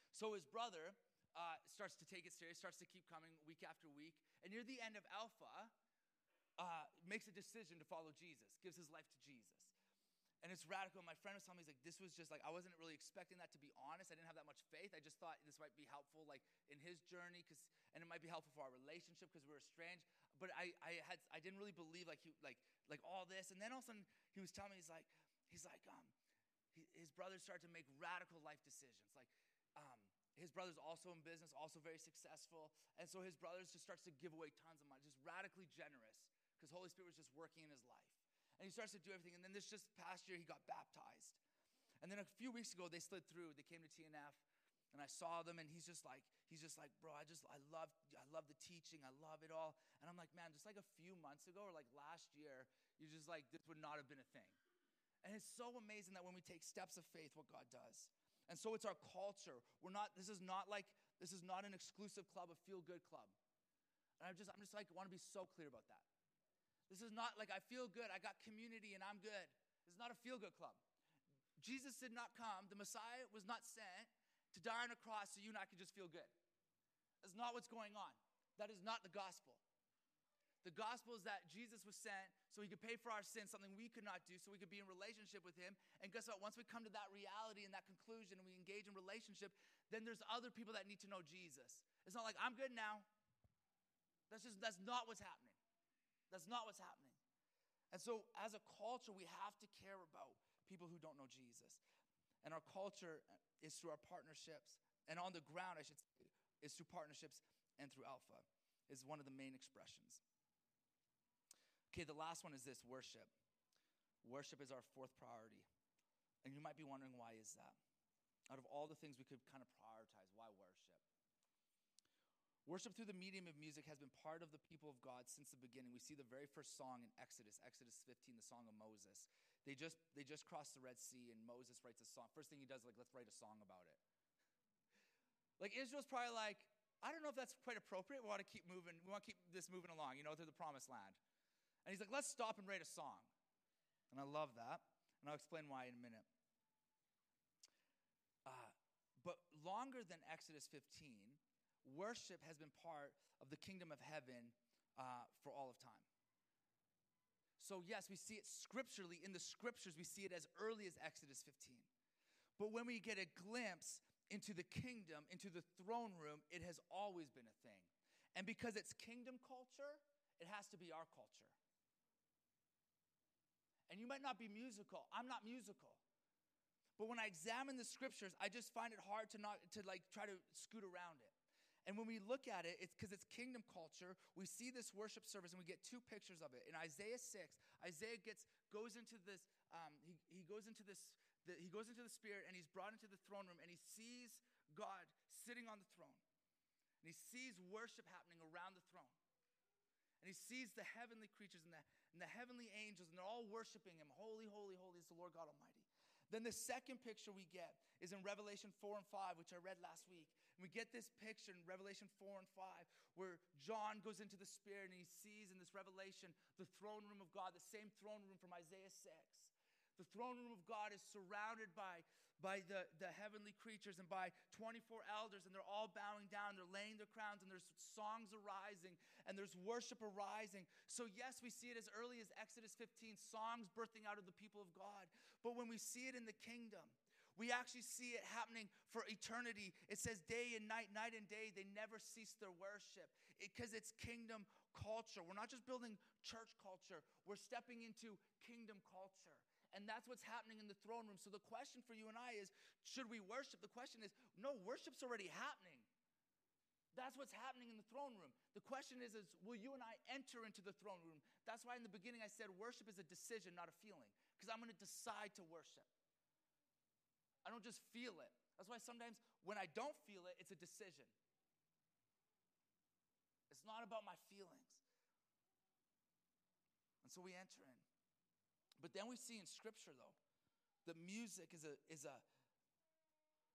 So his brother uh, starts to take it serious, starts to keep coming week after week. And near the end of Alpha, uh, makes a decision to follow Jesus, gives his life to Jesus and it's radical. My friend was telling me, he's like, this was just like, I wasn't really expecting that to be honest. I didn't have that much faith. I just thought this might be helpful, like in his journey, because, and it might be helpful for our relationship because we were estranged. But I, I had, I didn't really believe like he, like, like all this. And then all of a sudden, he was telling me, he's like, he's like, um, he, his brothers started to make radical life decisions. Like, um, his brother's also in business, also very successful. And so his brothers just starts to give away tons of money, just radically generous, because Holy Spirit was just working in his life. And he starts to do everything. And then this just past year, he got baptized. And then a few weeks ago, they slid through. They came to TNF, and I saw them, and he's just like, he's just like, bro, I just, I love, I love the teaching. I love it all. And I'm like, man, just like a few months ago or like last year, you're just like, this would not have been a thing. And it's so amazing that when we take steps of faith, what God does. And so it's our culture. We're not, this is not like, this is not an exclusive club, a feel good club. And I'm just, I'm just like, want to be so clear about that. This is not like I feel good, I got community and I'm good. Is not a feel good club. Jesus did not come, the Messiah was not sent to die on a cross so you and I could just feel good. That's not what's going on. That is not the gospel. The gospel is that Jesus was sent so he could pay for our sins, something we could not do, so we could be in relationship with him. And guess what? Once we come to that reality and that conclusion and we engage in relationship, then there's other people that need to know Jesus. It's not like, I'm good now. That's just, that's not what's happening. That's not what's happening. And so, as a culture, we have to care about people who don't know Jesus. And our culture is through our partnerships, and on the ground, I should say, is through partnerships and through Alpha, is one of the main expressions. Okay, the last one is this worship. Worship is our fourth priority. And you might be wondering, why is that? Out of all the things we could kind of prioritize, why worship? Worship through the medium of music has been part of the people of God since the beginning. We see the very first song in Exodus, Exodus 15, the song of Moses. They just, they just crossed the Red Sea, and Moses writes a song. First thing he does, like, let's write a song about it. Like, Israel's probably like, I don't know if that's quite appropriate. We want to keep moving. We want to keep this moving along, you know, through the promised land. And he's like, let's stop and write a song. And I love that. And I'll explain why in a minute. Uh, but longer than Exodus 15, worship has been part of the kingdom of heaven uh, for all of time. So, yes, we see it scripturally. In the scriptures, we see it as early as Exodus 15. But when we get a glimpse into the kingdom, into the throne room, it has always been a thing. And because it's kingdom culture, it has to be our culture. And you might not be musical. I'm not musical. But when I examine the scriptures, I just find it hard to not to like try to scoot around it. And when we look at it, it's because it's kingdom culture. We see this worship service and we get two pictures of it. In Isaiah 6, Isaiah gets goes into this, um, he, he goes into this, the, he goes into the spirit and he's brought into the throne room and he sees God sitting on the throne. And he sees worship happening around the throne. And he sees the heavenly creatures and the, and the heavenly angels, and they're all worshiping him. Holy, holy, holy is the Lord God Almighty. Then the second picture we get is in Revelation 4 and 5, which I read last week. And we get this picture in Revelation 4 and 5 where John goes into the Spirit and he sees in this revelation the throne room of God, the same throne room from Isaiah 6. The throne room of God is surrounded by, by the, the heavenly creatures and by 24 elders, and they're all bowing down. They're laying their crowns, and there's songs arising, and there's worship arising. So, yes, we see it as early as Exodus 15, songs birthing out of the people of God. But when we see it in the kingdom, we actually see it happening for eternity. It says day and night, night and day, they never cease their worship because it, it's kingdom culture. We're not just building church culture, we're stepping into kingdom culture. And that's what's happening in the throne room. So the question for you and I is should we worship? The question is no, worship's already happening. That's what's happening in the throne room. The question is, is will you and I enter into the throne room? That's why in the beginning I said worship is a decision, not a feeling, because I'm going to decide to worship. I don't just feel it. That's why sometimes when I don't feel it, it's a decision. It's not about my feelings. And so we enter in. But then we see in scripture though, the music is a is a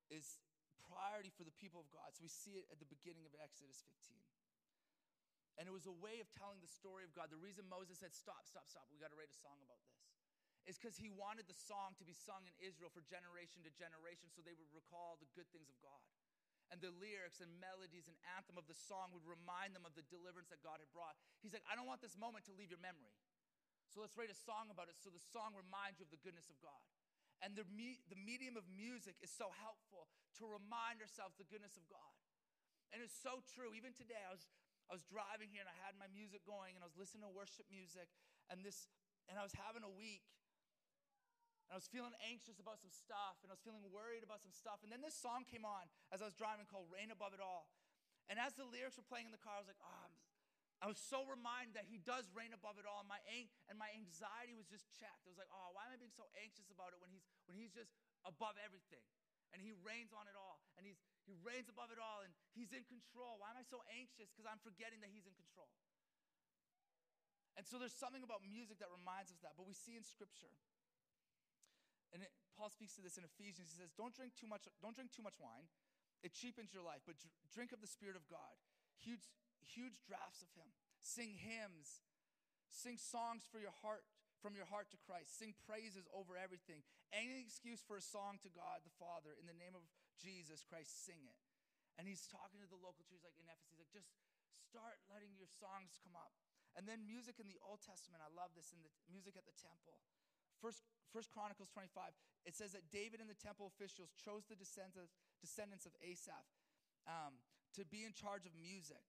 is priority for the people of God. So we see it at the beginning of Exodus 15. And it was a way of telling the story of God. The reason Moses said, Stop, stop, stop, we got to write a song about this is because he wanted the song to be sung in Israel for generation to generation so they would recall the good things of God. And the lyrics and melodies and anthem of the song would remind them of the deliverance that God had brought. He's like, I don't want this moment to leave your memory. So let's write a song about it so the song reminds you of the goodness of God. And the, me- the medium of music is so helpful to remind ourselves the goodness of God. And it's so true. Even today, I was, I was driving here and I had my music going and I was listening to worship music and this, and I was having a week I was feeling anxious about some stuff, and I was feeling worried about some stuff. And then this song came on as I was driving called Reign Above It All. And as the lyrics were playing in the car, I was like, oh, i was so reminded that he does reign above it all. And my, and my anxiety was just checked. It was like, oh, why am I being so anxious about it when he's, when he's just above everything? And he reigns on it all. And he's, he reigns above it all. And he's in control. Why am I so anxious? Because I'm forgetting that he's in control. And so there's something about music that reminds us that. But we see in Scripture and it, Paul speaks to this in Ephesians. He says, "Don't drink too much. Don't drink too much wine. It cheapens your life. But dr- drink of the Spirit of God. Huge, huge drafts of Him. Sing hymns. Sing songs for your heart." From your heart to Christ. Sing praises over everything. Any excuse for a song to God the Father in the name of Jesus Christ, sing it. And he's talking to the local church, like in Ephesus, he's like, just start letting your songs come up. And then music in the Old Testament, I love this in the music at the temple. First, First Chronicles 25, it says that David and the temple officials chose the descendants, of Asaph um, to be in charge of music.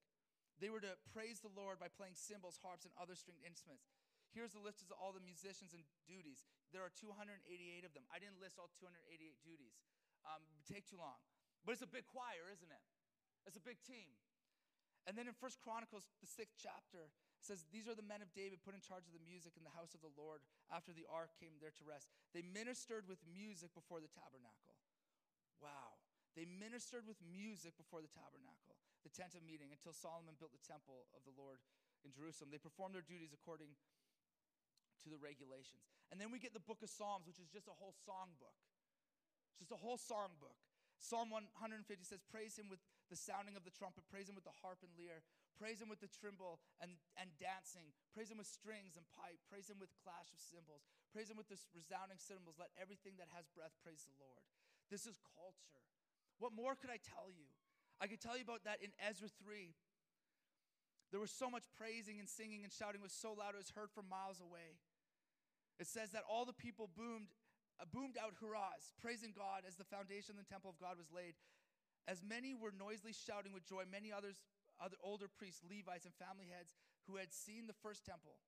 They were to praise the Lord by playing cymbals, harps, and other stringed instruments. Here's the list of all the musicians and duties. There are 288 of them. I didn't list all 288 duties. Um, take too long. But it's a big choir, isn't it? It's a big team. And then in First Chronicles, the sixth chapter, it says, These are the men of David put in charge of the music in the house of the Lord after the ark came there to rest. They ministered with music before the tabernacle. Wow. They ministered with music before the tabernacle, the tent of meeting, until Solomon built the temple of the Lord in Jerusalem. They performed their duties according to the regulations. And then we get the book of Psalms, which is just a whole song book. just a whole song book. Psalm 150 says, Praise him with the sounding of the trumpet, praise him with the harp and lyre, praise him with the timbrel and, and dancing, praise him with strings and pipe, praise him with clash of cymbals, praise him with the resounding cymbals. Let everything that has breath praise the Lord. This is culture. What more could I tell you? I could tell you about that in Ezra 3. There was so much praising and singing and shouting was so loud it was heard from miles away. It says that all the people boomed uh, boomed out hurrahs, praising God as the foundation of the temple of God was laid. As many were noisily shouting with joy, many others, other older priests, Levites, and family heads who had seen the first temple,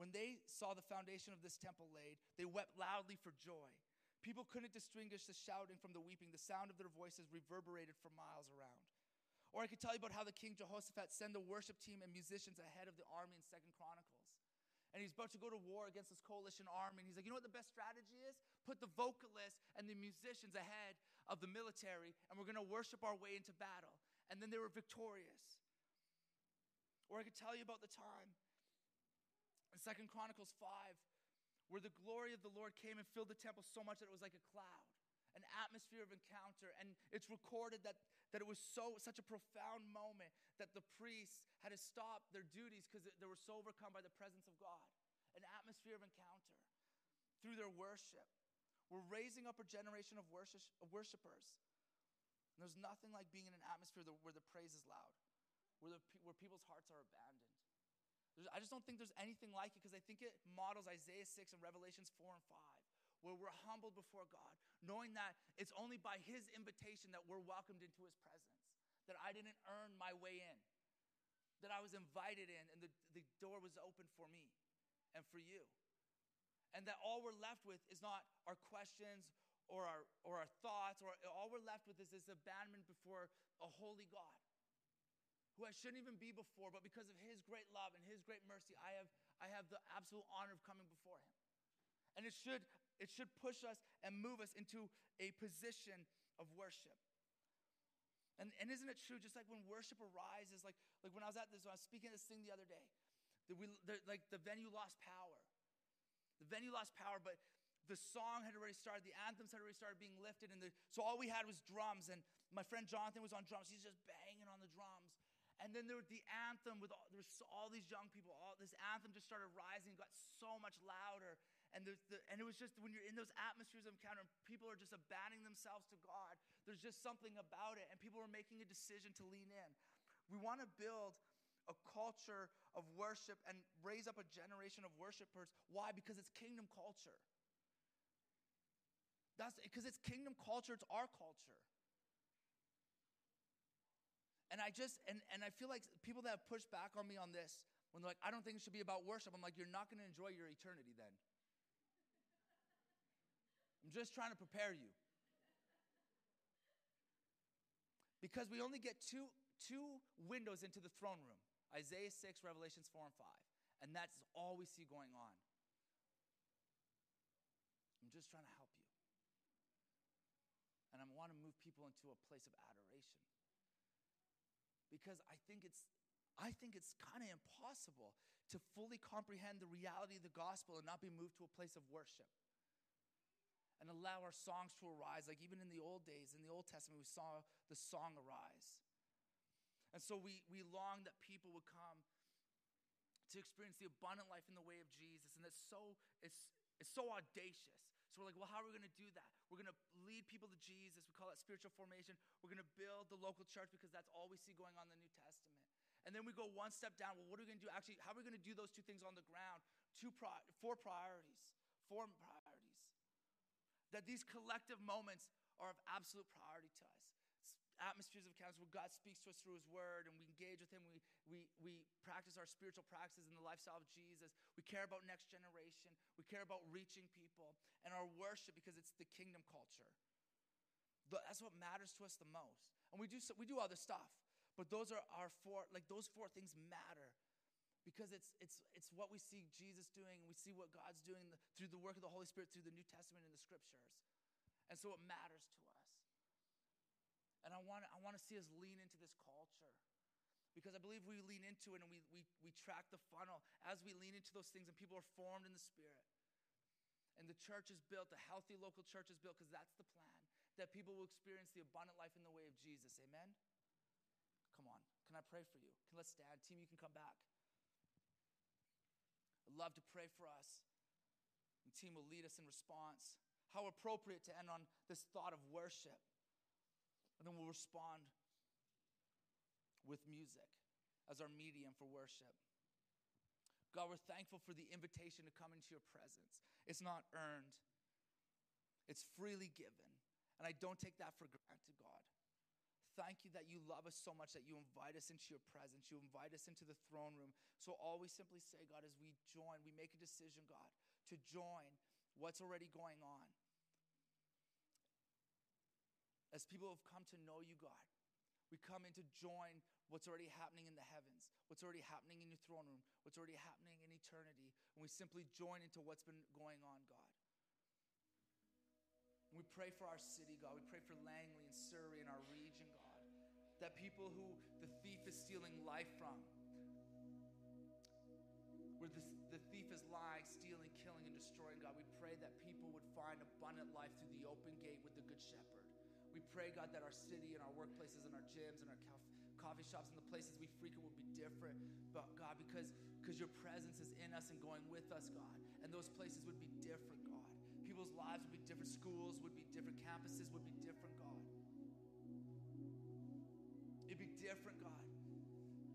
when they saw the foundation of this temple laid, they wept loudly for joy. People couldn't distinguish the shouting from the weeping. The sound of their voices reverberated for miles around. Or I could tell you about how the king Jehoshaphat sent a worship team and musicians ahead of the army in Second Chronicles and he's about to go to war against this coalition army. And he's like, you know what the best strategy is? Put the vocalists and the musicians ahead of the military, and we're going to worship our way into battle. And then they were victorious. Or I could tell you about the time in Second Chronicles 5 where the glory of the Lord came and filled the temple so much that it was like a cloud. an atmosphere of encounter. And it's recorded that, that it was so such a profound moment that the priests had to stop their duties because they were so overcome by the presence of God. An atmosphere of encounter through their worship. We're raising up a generation of, of worshipers. And there's nothing like being in an atmosphere where the praise is loud, where, the, where people's hearts are abandoned. There's, I just don't think there's anything like it because I think it models Isaiah 6 and Revelations 4 and 5, where we're humbled before God, knowing that it's only by His invitation that we're welcomed into His presence, that I didn't earn my way in, that I was invited in and the, the door was open for me and for you. And that all we're left with is not our questions or our, or our thoughts, or all we're left with is this abandonment before a holy God who I shouldn't even be before, but because of his great love and his great mercy, I have, I have the absolute honor of coming before him. And it should, it should push us and move us into a position of worship. And, and isn't it true, just like when worship arises, like, like when I was at this, when I was speaking at this thing the other day, that we, the, like the venue lost power. The venue lost power, but the song had already started, the anthems had already started being lifted, and the, so all we had was drums. And my friend Jonathan was on drums. He's just banging. And then there was the anthem with all, there was all these young people. All this anthem just started rising, got so much louder. And, the, and it was just when you're in those atmospheres of encounter, people are just abandoning themselves to God. There's just something about it, and people are making a decision to lean in. We want to build a culture of worship and raise up a generation of worshipers. Why? Because it's kingdom culture. That's because it's kingdom culture, it's our culture. And I just, and, and I feel like people that have pushed back on me on this, when they're like, I don't think it should be about worship, I'm like, you're not going to enjoy your eternity then. I'm just trying to prepare you. Because we only get two, two windows into the throne room Isaiah 6, Revelations 4 and 5. And that's all we see going on. I'm just trying to help you. And I want to move people into a place of adoration because I think it's I think it's kind of impossible to fully comprehend the reality of the gospel and not be moved to a place of worship. And allow our songs to arise. Like even in the old days, in the Old Testament, we saw the song arise. And so we, we long that people would come to experience the abundant life in the way of Jesus. And it's so, it's, it's so audacious. So we're like, well, how are we going to do that? We're going to lead people to Jesus. We call that spiritual formation. We're going to build the local church because that's all we see going on in the New Testament. And then we go one step down. Well, what are we going to do? Actually, how are we going to do those two things on the ground? Two pri- four priorities. Four priorities. That these collective moments are of absolute priority to us atmospheres of encounters where God speaks to us through His Word and we engage with Him. We, we, we practice our spiritual practices in the lifestyle of Jesus. We care about next generation. We care about reaching people and our worship because it's the kingdom culture. That's what matters to us the most. And we do, we do other stuff, but those are our four, like those four things matter because it's, it's, it's what we see Jesus doing and we see what God's doing through the work of the Holy Spirit through the New Testament and the scriptures. And so it matters to us. And I want, I want to see us lean into this culture. Because I believe we lean into it and we, we, we track the funnel as we lean into those things and people are formed in the Spirit. And the church is built, the healthy local church is built because that's the plan. That people will experience the abundant life in the way of Jesus. Amen? Come on. Can I pray for you? Can let's stand. Team, you can come back. I'd love to pray for us. The team will lead us in response. How appropriate to end on this thought of worship. And then we'll respond with music as our medium for worship. God, we're thankful for the invitation to come into your presence. It's not earned, it's freely given. And I don't take that for granted, God. Thank you that you love us so much that you invite us into your presence. You invite us into the throne room. So, all we simply say, God, is we join, we make a decision, God, to join what's already going on as people have come to know you, God, we come in to join what's already happening in the heavens, what's already happening in your throne room, what's already happening in eternity. And we simply join into what's been going on, God. And we pray for our city, God. We pray for Langley and Surrey and our region, God. That people who the thief is stealing life from, where the, the thief is lying, stealing, killing, and destroying, God, we pray that people would find abundant life through the open gate with the the Good Shepherd. We pray, God, that our city and our workplaces and our gyms and our coffee shops and the places we frequent would be different. But God, because because your presence is in us and going with us, God, and those places would be different, God. People's lives would be different. Schools would be different. Campuses would be different, God. It'd be different, God,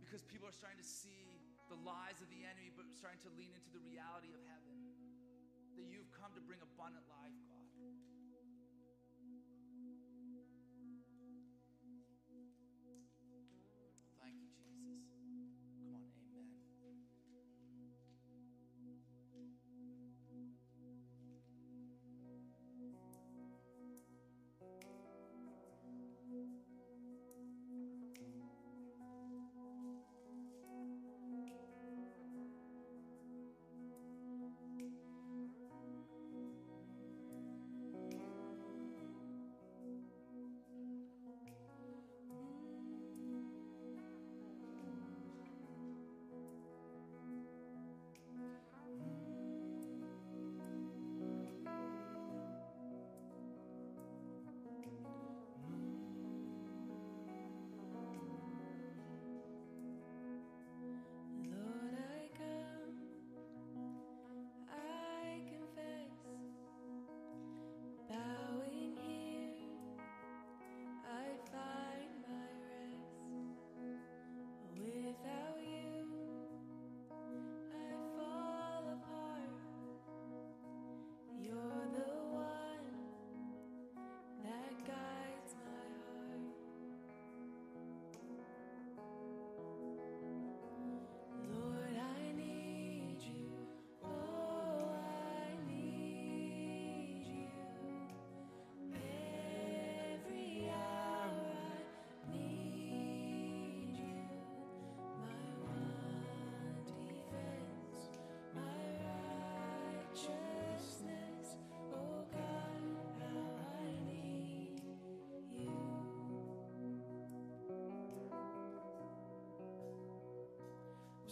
because people are starting to see the lies of the enemy, but starting to lean into the reality of heaven. That you've come to bring abundant life,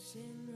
Sin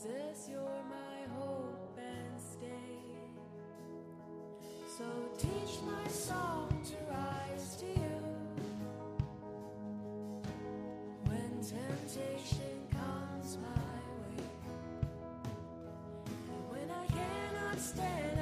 Jesus, you're my hope and stay. So teach my song to rise to you. When temptation comes my way, when I cannot stand,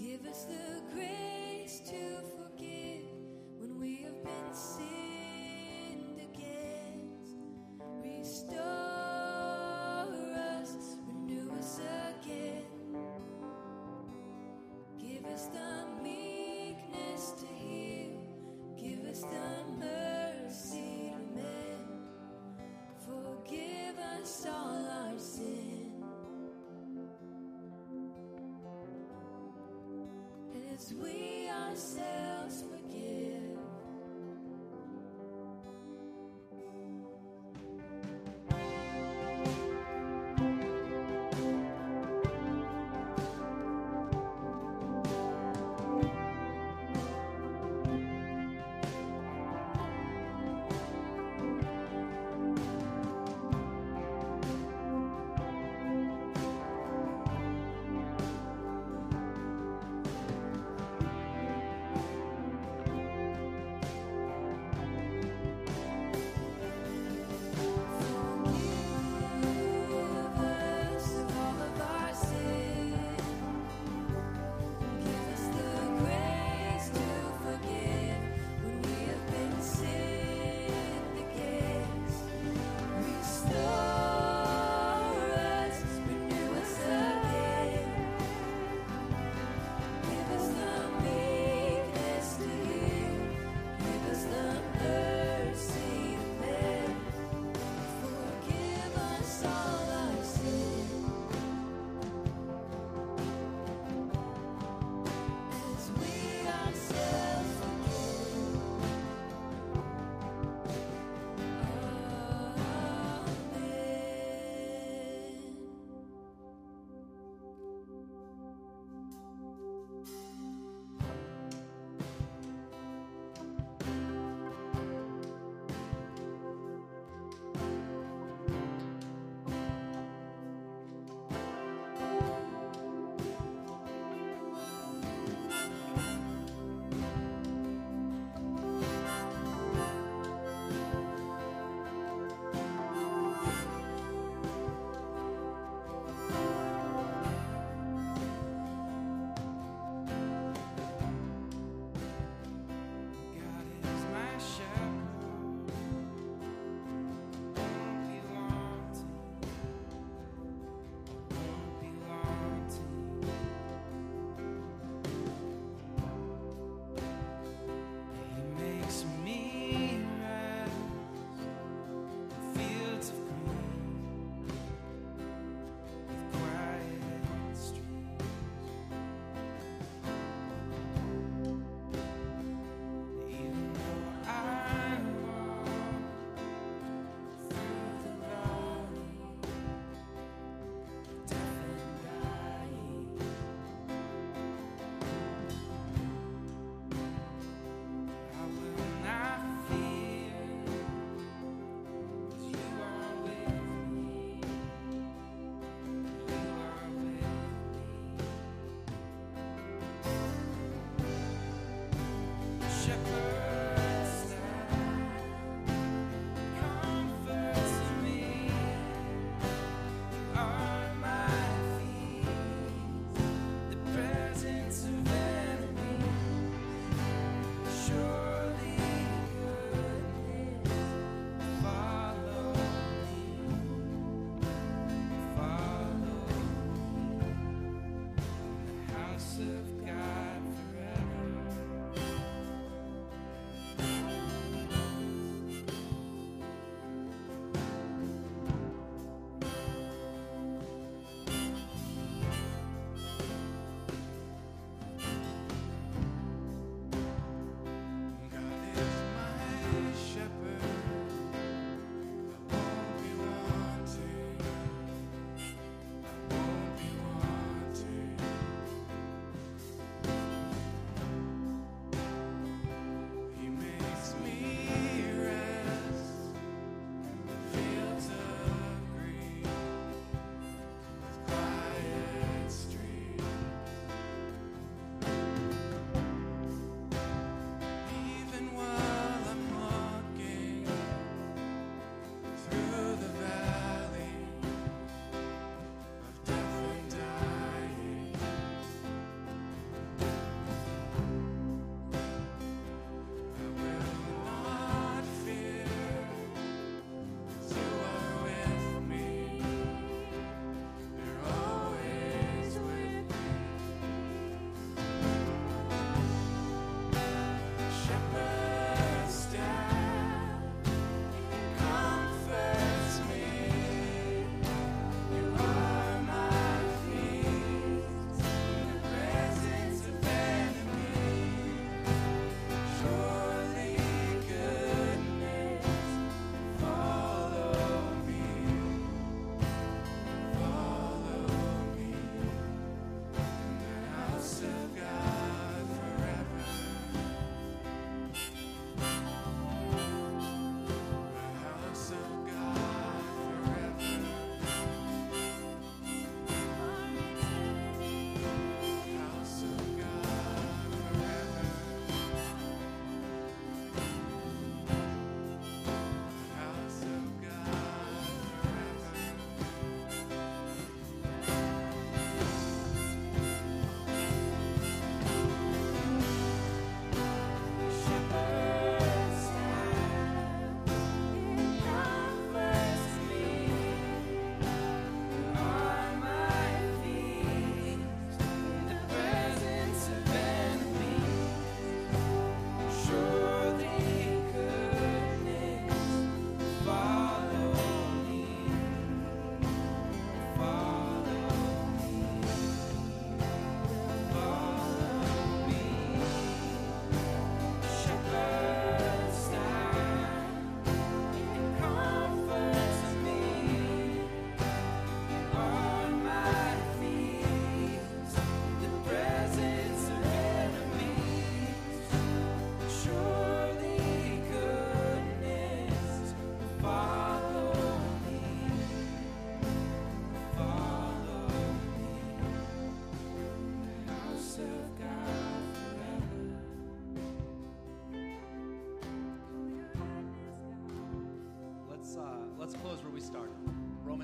Give us the we ourselves forgive.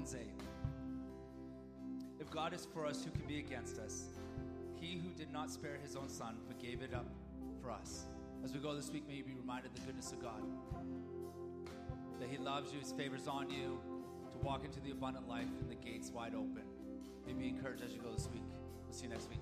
Romans 8. If God is for us, who can be against us? He who did not spare his own son, but gave it up for us. As we go this week, may you be reminded of the goodness of God. That he loves you, his favors on you, to walk into the abundant life and the gates wide open. May be encouraged as you go this week. We'll see you next week.